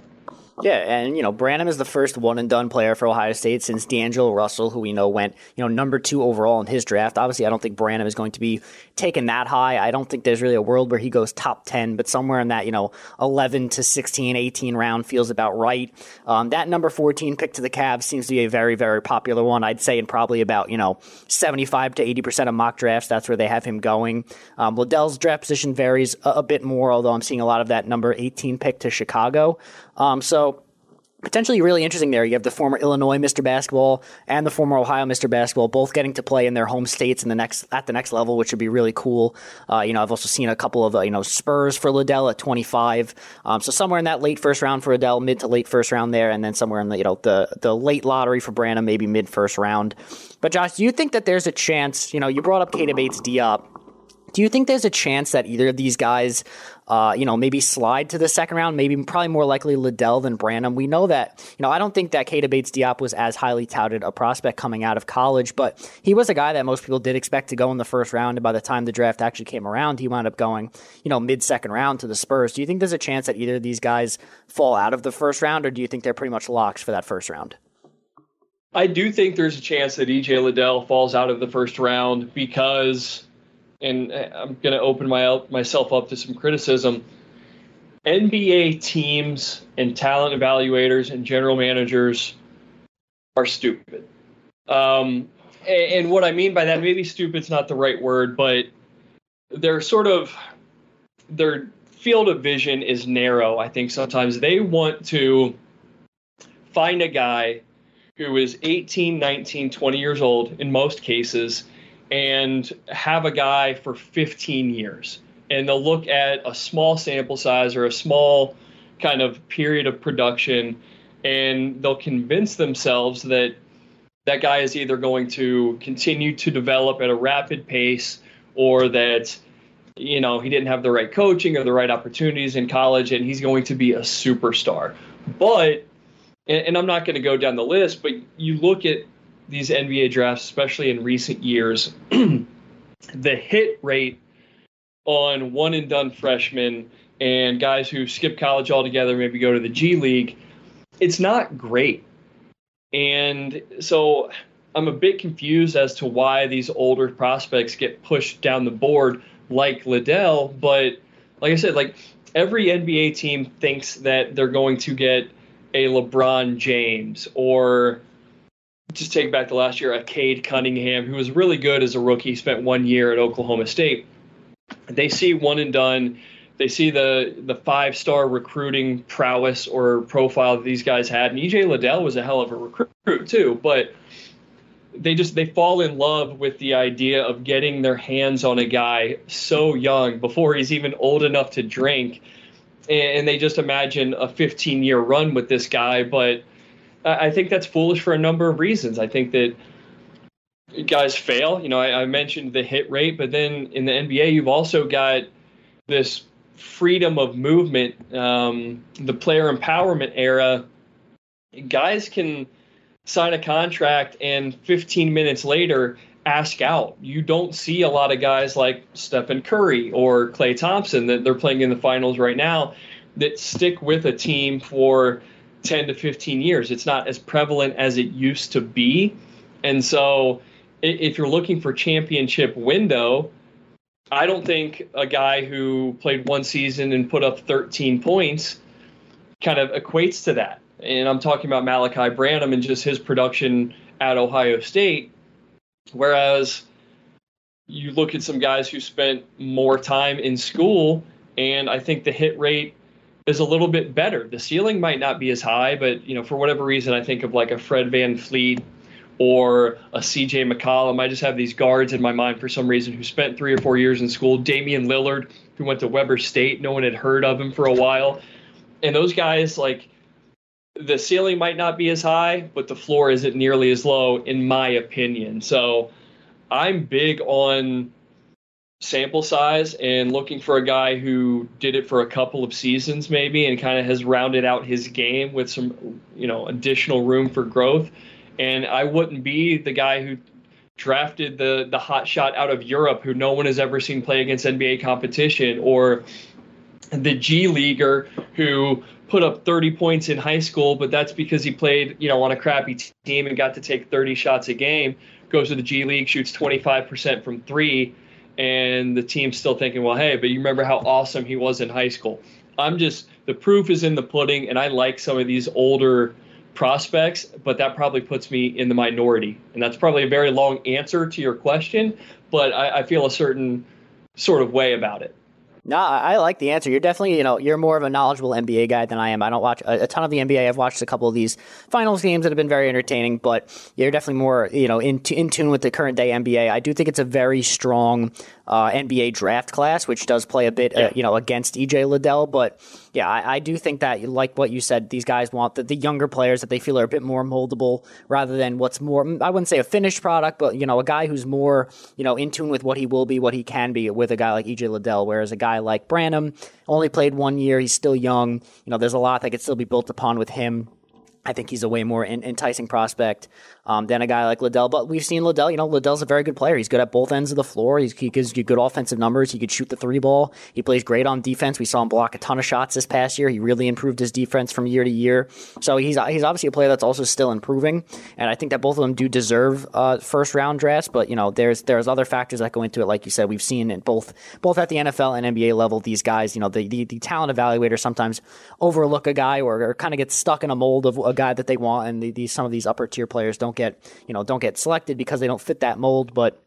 Yeah, and you know, Branham is the first one and done player for Ohio State since D'Angelo Russell, who we know went, you know, number two overall in his draft. Obviously, I don't think Branham is going to be taken that high. I don't think there's really a world where he goes top 10, but somewhere in that, you know, 11 to 16, 18 round feels about right. Um, that number 14 pick to the Cavs seems to be a very, very popular one. I'd say in probably about, you know, 75 to 80% of mock drafts, that's where they have him going. Um, Liddell's draft position varies a, a bit more, although I'm seeing a lot of that number 18 pick to Chicago. Um, so potentially really interesting there. You have the former Illinois Mr. Basketball and the former Ohio Mr. Basketball both getting to play in their home states in the next at the next level, which would be really cool. Uh, you know, I've also seen a couple of uh, you know Spurs for Liddell at 25. Um, so somewhere in that late first round for Liddell, mid to late first round there, and then somewhere in the you know the the late lottery for Branham, maybe mid first round. But Josh, do you think that there's a chance? You know, you brought up Keita Bates Diop. Do you think there's a chance that either of these guys uh, you know, maybe slide to the second round, maybe probably more likely Liddell than Branham. We know that, you know, I don't think that Keita Bates Diop was as highly touted a prospect coming out of college, but he was a guy that most people did expect to go in the first round. And by the time the draft actually came around, he wound up going, you know, mid second round to the Spurs. Do you think there's a chance that either of these guys fall out of the first round, or do you think they're pretty much locks for that first round? I do think there's a chance that EJ Liddell falls out of the first round because and I'm going to open my myself up to some criticism. NBA teams and talent evaluators and general managers are stupid. Um, and, and what I mean by that, maybe stupid's not the right word, but they're sort of their field of vision is narrow. I think sometimes they want to find a guy who is 18, 19, 20 years old in most cases and have a guy for 15 years. And they'll look at a small sample size or a small kind of period of production and they'll convince themselves that that guy is either going to continue to develop at a rapid pace or that you know he didn't have the right coaching or the right opportunities in college and he's going to be a superstar but and, i'm not going to go down the list but you look at these NBA drafts, especially in recent years, the hit rate on one and done freshmen and guys who skip college altogether, maybe go to the G League, it's not great. And so I'm a bit confused as to why these older prospects get pushed down the board like Liddell. But like I said, like every NBA team thinks that they're going to get a LeBron James or just take back to last year, Cade Cunningham, who was really good as a rookie, spent one year at Oklahoma State. They see one and done. They see the the five star recruiting prowess or profile that these guys had. And EJ Liddell was a hell of a recruit too, but they just they fall in love with the idea of getting their hands on a guy so young before he's even old enough to drink and they just imagine a 15 year run with this guy but I think that's foolish for a number of reasons. I think that guys fail. You know, I, I, mentioned the hit rate, but then in the NBA, you've also got this freedom of movement, um, the player empowerment era. Guys can sign a contract and 15 minutes later ask out. You don't see a lot of guys like Stephen Curry or Klay Thompson that they're playing in the finals right now that stick with a team for – 10 to 15 years. It's not as prevalent as it used to be. And so if you're looking for championship window, I don't think a guy who played one season and put up 13 points kind of equates to that. and I'm talking about Malaki Branham and just his production at Ohio State. Whereas you look at some guys who spent more time in school, and I think the hit rate is a little bit better. The ceiling might not be as high, but you know, for whatever reason, I think of like a Fred Van VanVleet or a CJ McCollum. I just have these guards in my mind for some reason who spent three or four years in school. Damian Lillard, who went to Weber State, no one had heard of him for a while. And those guys, like, the ceiling might not be as high, but the floor isn't nearly as low, in my opinion. So I'm big on sample size and looking for a guy who did it for a couple of seasons maybe and kind of has rounded out his game with some you know additional room for growth. And I wouldn't be the guy who drafted the the hot shot out of Europe who no one has ever seen play against NBA competition or the G leaguer who put up 30 points in high school but that's because he played you know on a crappy team and got to take 30 shots a game goes to the G League shoots 25% from 3 and the team's still thinking, well, hey, but you remember how awesome he was in high school. I'm just the proof is in the pudding, and I like some of these older prospects, but that probably puts me in the minority. And that's probably a very long answer to your question, but I, I feel a certain sort of way about it. No, I like the answer. You're definitely, you know, you're more of a knowledgeable NBA guy than I am. I don't watch a, a, ton of the NBA. I've watched a couple of these finals games that have been very entertaining, but you're definitely more, you know, in, in tune with the current day NBA. I do think it's a very strong uh, NBA draft class, which does play a bit, uh, you know, against EJ Liddell. But yeah, I, I, do think that, like what you said, these guys want the, the younger players that they feel are a bit more moldable rather than what's more, mm, I wouldn't say a finished product, but, you know, a guy who's more, you know, in tune with what he will be, what he can be with a guy like EJ Liddell. Whereas a guy like Branham only played one year, he's still young. You know, there's a lot that could still be built upon with him. I think he's a way more in, enticing prospect um, than a guy like Liddell. But we've seen Liddell. You know, Liddell's a very good player. He's good at both ends of the floor. He's, he gives you good offensive numbers. He could shoot the three ball. He plays great on defense. We saw him block a ton of shots this past year. He really improved his defense from year to year. So he's he's obviously a player that's also still improving. And I think that both of them do deserve uh, first round drafts. But you know, there's there's other factors that go into it. Like you said, we've seen it both both at the NFL and NBA level. These guys, you know, the the, the talent evaluator sometimes overlook a guy or, or kind of get stuck in a mold of a guy that they want, and the, the, some of these upper tier players don't get you know don't get selected because they don't fit that mold, but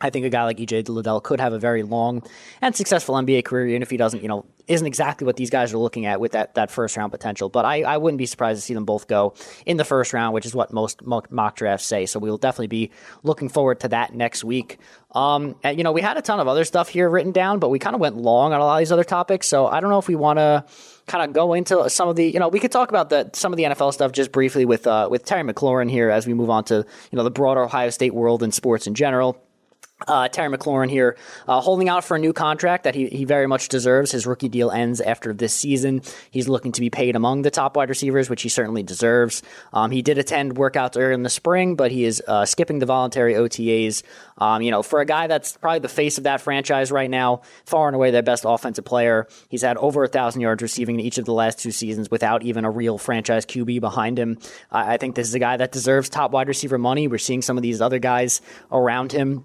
I think a guy like EJ Liddell could have a very long and successful NBA career, even if he doesn't, you know, isn't exactly what these guys are looking at with that, that first round potential. But I, I wouldn't be surprised to see them both go in the first round, which is what most mock drafts say. So we will definitely be looking forward to that next week. Um, and, you know, we had a ton of other stuff here written down, but we kind of went long on a lot of these other topics. So I don't know if we want to kind of go into some of the, you know, we could talk about the some of the NFL stuff just briefly with uh, with Terry McLaurin here as we move on to you know the broader Ohio State world and sports in general. Uh, Terry McLaurin here, uh, holding out for a new contract that he, he very much deserves. His rookie deal ends after this season. He's looking to be paid among the top wide receivers, which he certainly deserves. Um, he did attend workouts earlier in the spring, but he is uh, skipping the voluntary OTAs. Um, you know, for a guy that's probably the face of that franchise right now, far and away their best offensive player. He's had over a thousand yards receiving in each of the last two seasons without even a real franchise QB behind him. I think this is a guy that deserves top wide receiver money. We're seeing some of these other guys around him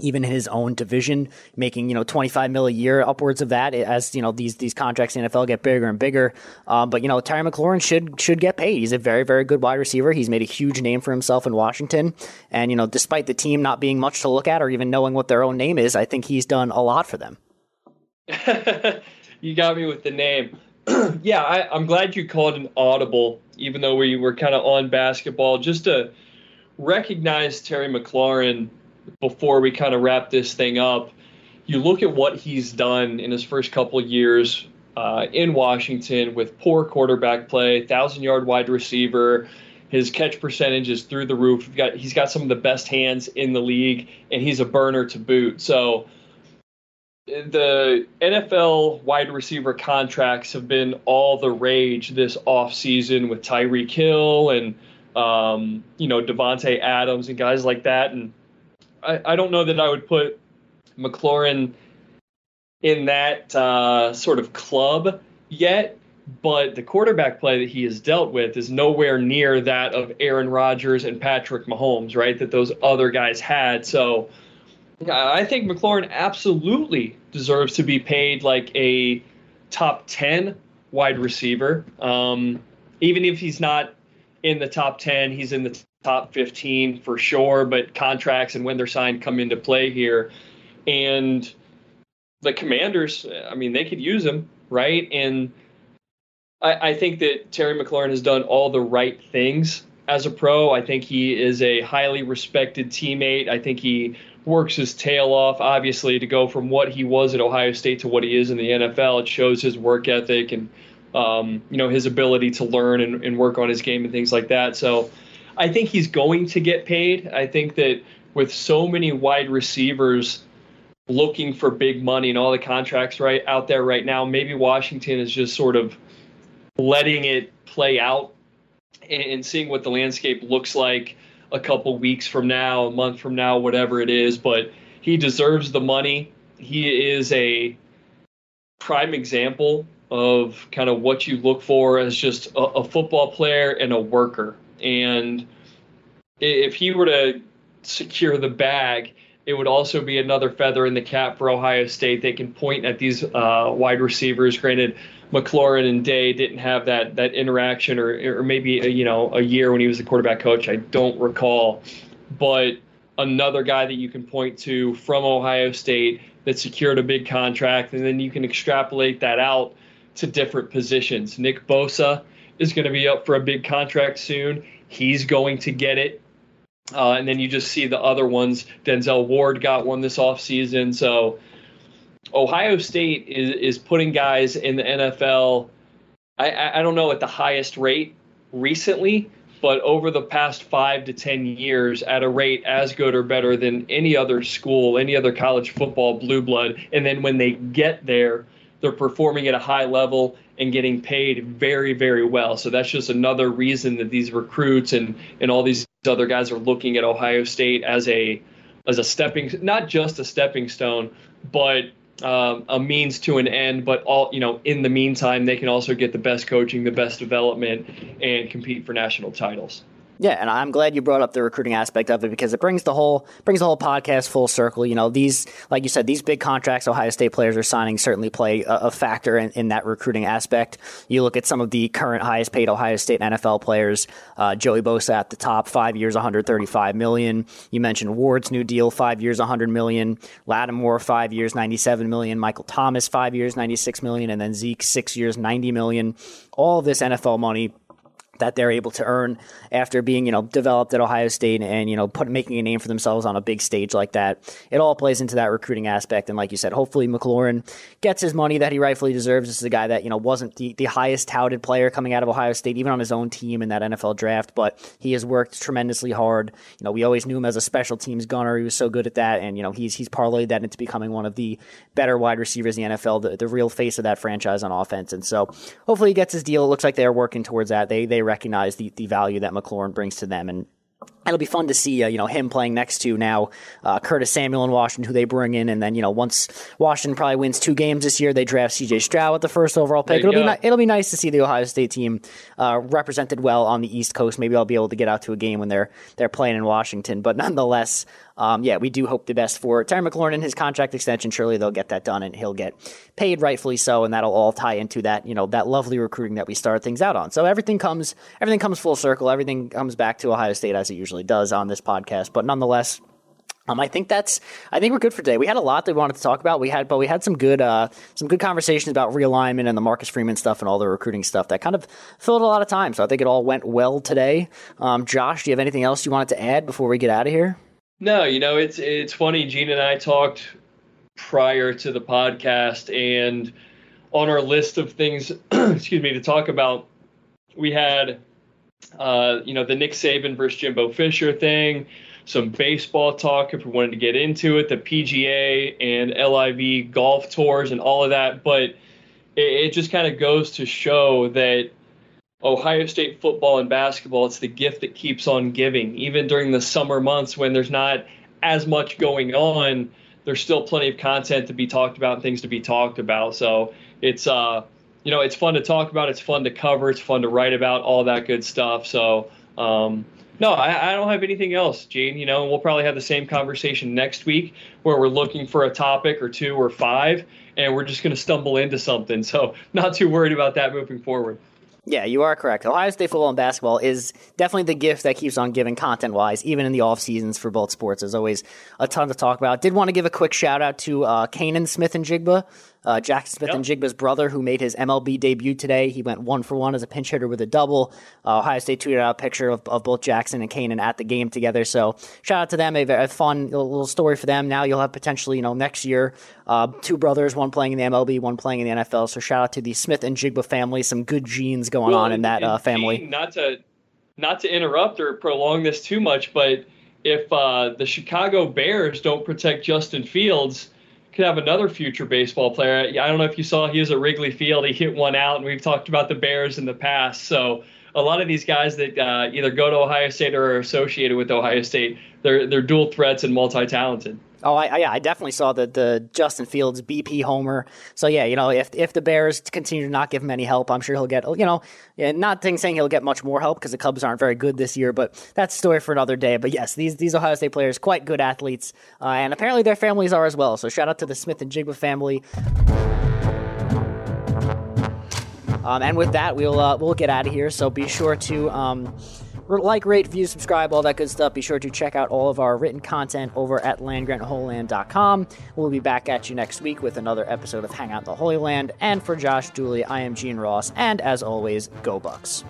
even in his own division, making you know 25 mil a year, upwards of that, as you know these these contracts in the NFL get bigger and bigger. Um, but you know Terry McLaurin should should get paid. He's a very very good wide receiver. He's made a huge name for himself in Washington, and you know despite the team not being much to look at or even knowing what their own name is, I think he's done a lot for them. you got me with the name. yeah, I, I'm glad you called an audible, even though we were kind of on basketball, just to recognize Terry McLaurin before we kind of wrap this thing up, you look at what he's done in his first couple years uh, in Washington with poor quarterback play, thousand yard wide receiver. His catch percentage is through the roof. He's got, he's got some of the best hands in the league, and he's a burner to boot. So the NFL wide receiver contracts have been all the rage this offseason with Tyreek Hill and um, you know Davante Adams and guys like that. And I, I don't know that I would put McLaurin in that uh, sort of club yet, but the quarterback play that he has dealt with is nowhere near that of Aaron Rodgers and Patrick Mahomes, right? That those other guys had. So I think McLaurin absolutely deserves to be paid like a top 10 wide receiver. Um, even if he's not in the top 10, he's in the top 15 for sure. But contracts and when they're signed come into play here. And the commanders, I mean, they could use him, right? And I, I think that Terry McLaurin has done all the right things as a pro. I think he is a highly respected teammate. I think he works his tail off, obviously, to go from what he was at Ohio State to what he is in the NFL. It shows his work ethic and um, you know his ability to learn and, and work on his game and things like that. So I think he's going to get paid. I think that with so many wide receivers looking for big money and all the contracts right out there right now, maybe Washington is just sort of letting it play out and, and seeing what the landscape looks like a couple weeks from now, a month from now, whatever it is. But he deserves the money. He is a prime example of kind of what you look for as just a, a football player and a worker. And if he were to secure the bag, it would also be another feather in the cap for Ohio State. They can point at these uh, wide receivers. Granted, McLaurin and Day didn't have that that interaction, or or maybe a, you know a year when he was the quarterback coach. I don't recall, but another guy that you can point to from Ohio State that secured a big contract, and then you can extrapolate that out to different positions. Nick Bosa is going to be up for a big contract soon. He's going to get it. Uh, and then you just see the other ones. Denzel Ward got one this offseason. So Ohio State is, is putting guys in the NFL, I, I don't know at the highest rate recently, but over the past five to 10 years at a rate as good or better than any other school, any other college football blue blood. And then when they get there, they're performing at a high level and getting paid very, very well. So that's just another reason that these recruits and, and all these other guys are looking at Ohio State as a as a stepping not just a stepping stone, but um, a means to an end, but all you know, in the meantime, they can also get the best coaching, the best development, and compete for national titles. Yeah, and I'm glad you brought up the recruiting aspect of it because it brings the whole brings the whole podcast full circle. You know, these like you said, these big contracts Ohio State players are signing certainly play a, a factor in, in, that recruiting aspect. You look at some of the current highest paid Ohio State NFL players, uh, Joey Bosa at the top, five years, 135 million. You mentioned Ward's new deal, five years, 100 million. Lattimore, five years, 97 million. Michael Thomas, five years, 96 million, and then Zeke, six years, 90 million. All this NFL money that they're able to earn after being, you know, developed at Ohio State and, you know, put, making a name for themselves on a big stage like that. It all plays into that recruiting aspect. And like you said, hopefully McLaurin gets his money that he rightfully deserves. This is a guy that, you know, wasn't the, the highest touted player coming out of Ohio State, even on his own team in that NFL draft, but he has worked tremendously hard. You know, we always knew him as a special teams gunner. He was so good at that. And, you know, he's, he's parlayed that into becoming one of the better wide receivers in the NFL, the, the real face of that franchise on offense. And so hopefully he gets his deal. It looks like they're working towards that. They, they recognize the, the value that McLaurin brings to them. And it'll be fun to see, uh, you know, him playing next to now uh, Curtis Samuel in Washington, who they bring in, and then you know once Washington probably wins two games this year, they draft C.J. Stroud with the first overall pick. It'll be ni- it'll be nice to see the Ohio State team uh, represented well on the East Coast. Maybe I'll be able to get out to a game when they're they're playing in Washington, but nonetheless, um, yeah, we do hope the best for Terry McLaurin and his contract extension. Surely they'll get that done, and he'll get paid rightfully so, and that'll all tie into that you know that lovely recruiting that we started things out on. So everything comes everything comes full circle. Everything comes back to Ohio State as it usually does on this podcast. But nonetheless. Um, I think that's. I think we're good for today. We had a lot that we wanted to talk about. We had, but we had some good, uh, some good conversations about realignment and the Marcus Freeman stuff and all the recruiting stuff that kind of filled a lot of time. So I think it all went well today. Um, Josh, do you have anything else you wanted to add before we get out of here? No, you know it's it's funny. Gene and I talked prior to the podcast, and on our list of things, excuse me, to talk about, we had, uh, you know, the Nick Saban versus Jimbo Fisher thing, some baseball talk if we wanted to get into it, the PGA and LIV golf tours and all of that, but it, it just kind of goes to show that Ohio State football and basketball, it's the gift that keeps on giving. Even during the summer months when there's not as much going on, there's still plenty of content to be talked about and things to be talked about. So it's uh, you know, it's fun to talk about, it's fun to cover, it's fun to write about, all that good stuff. So um, no, I, I, don't have anything else, Gene. You know, and we'll probably have the same conversation next week where we're looking for a topic or two or five, and we're just going to stumble into something. So, not too worried about that moving forward. Yeah, you are correct. Ohio State football and basketball is definitely the gift that keeps on giving content wise, even in the off seasons for both sports. There's always a ton to talk about. Did want to give a quick shout out to uh, Canaan Smith-Njigba, uh, Jaxon Smith Yep. and Njigba's brother, who made his MLB debut today. He went one for one as a pinch hitter with a double. Uh, Ohio State tweeted out a picture of, of both Jaxon and Canaan at the game together. So shout out to them. A, a fun little, story for them. Now you'll have potentially, you know, next year, uh, two brothers, one playing in the MLB, one playing in the NFL. So shout out to the Smith-Njigba family. Some good genes going Well, on in that uh, family. Gene, Not to not to interrupt or prolong this too much, but if uh, the Chicago Bears don't protect Justin Fields, could have another future baseball player. I don't know if you saw he was at Wrigley Field. He hit one out, and we've talked about the Bears in the past. So a lot of these guys that uh, either go to Ohio State or are associated with Ohio State, they're they're dual threats and multi-talented. Oh, I, I- yeah, I definitely saw the the Justin Fields BP homer. So yeah, you know, if if the Bears continue to not give him any help, I'm sure he'll get. You know, not thing saying he'll get much more help because the Cubs aren't very good this year, but that's a story for another day. But yes, these these Ohio State players quite good athletes, uh, and apparently their families are as well. So shout out to the Smith-Njigba family. Um, and with that, we'll uh, we'll get out of here. So be sure to um, like, rate, view, subscribe, all that good stuff. Be sure to check out all of our written content over at landgrantholyland.com. We'll be back at you next week with another episode of Hangout in the Holy Land. And for Josh Dooley, I am Gene Ross, and as always, go Bucks.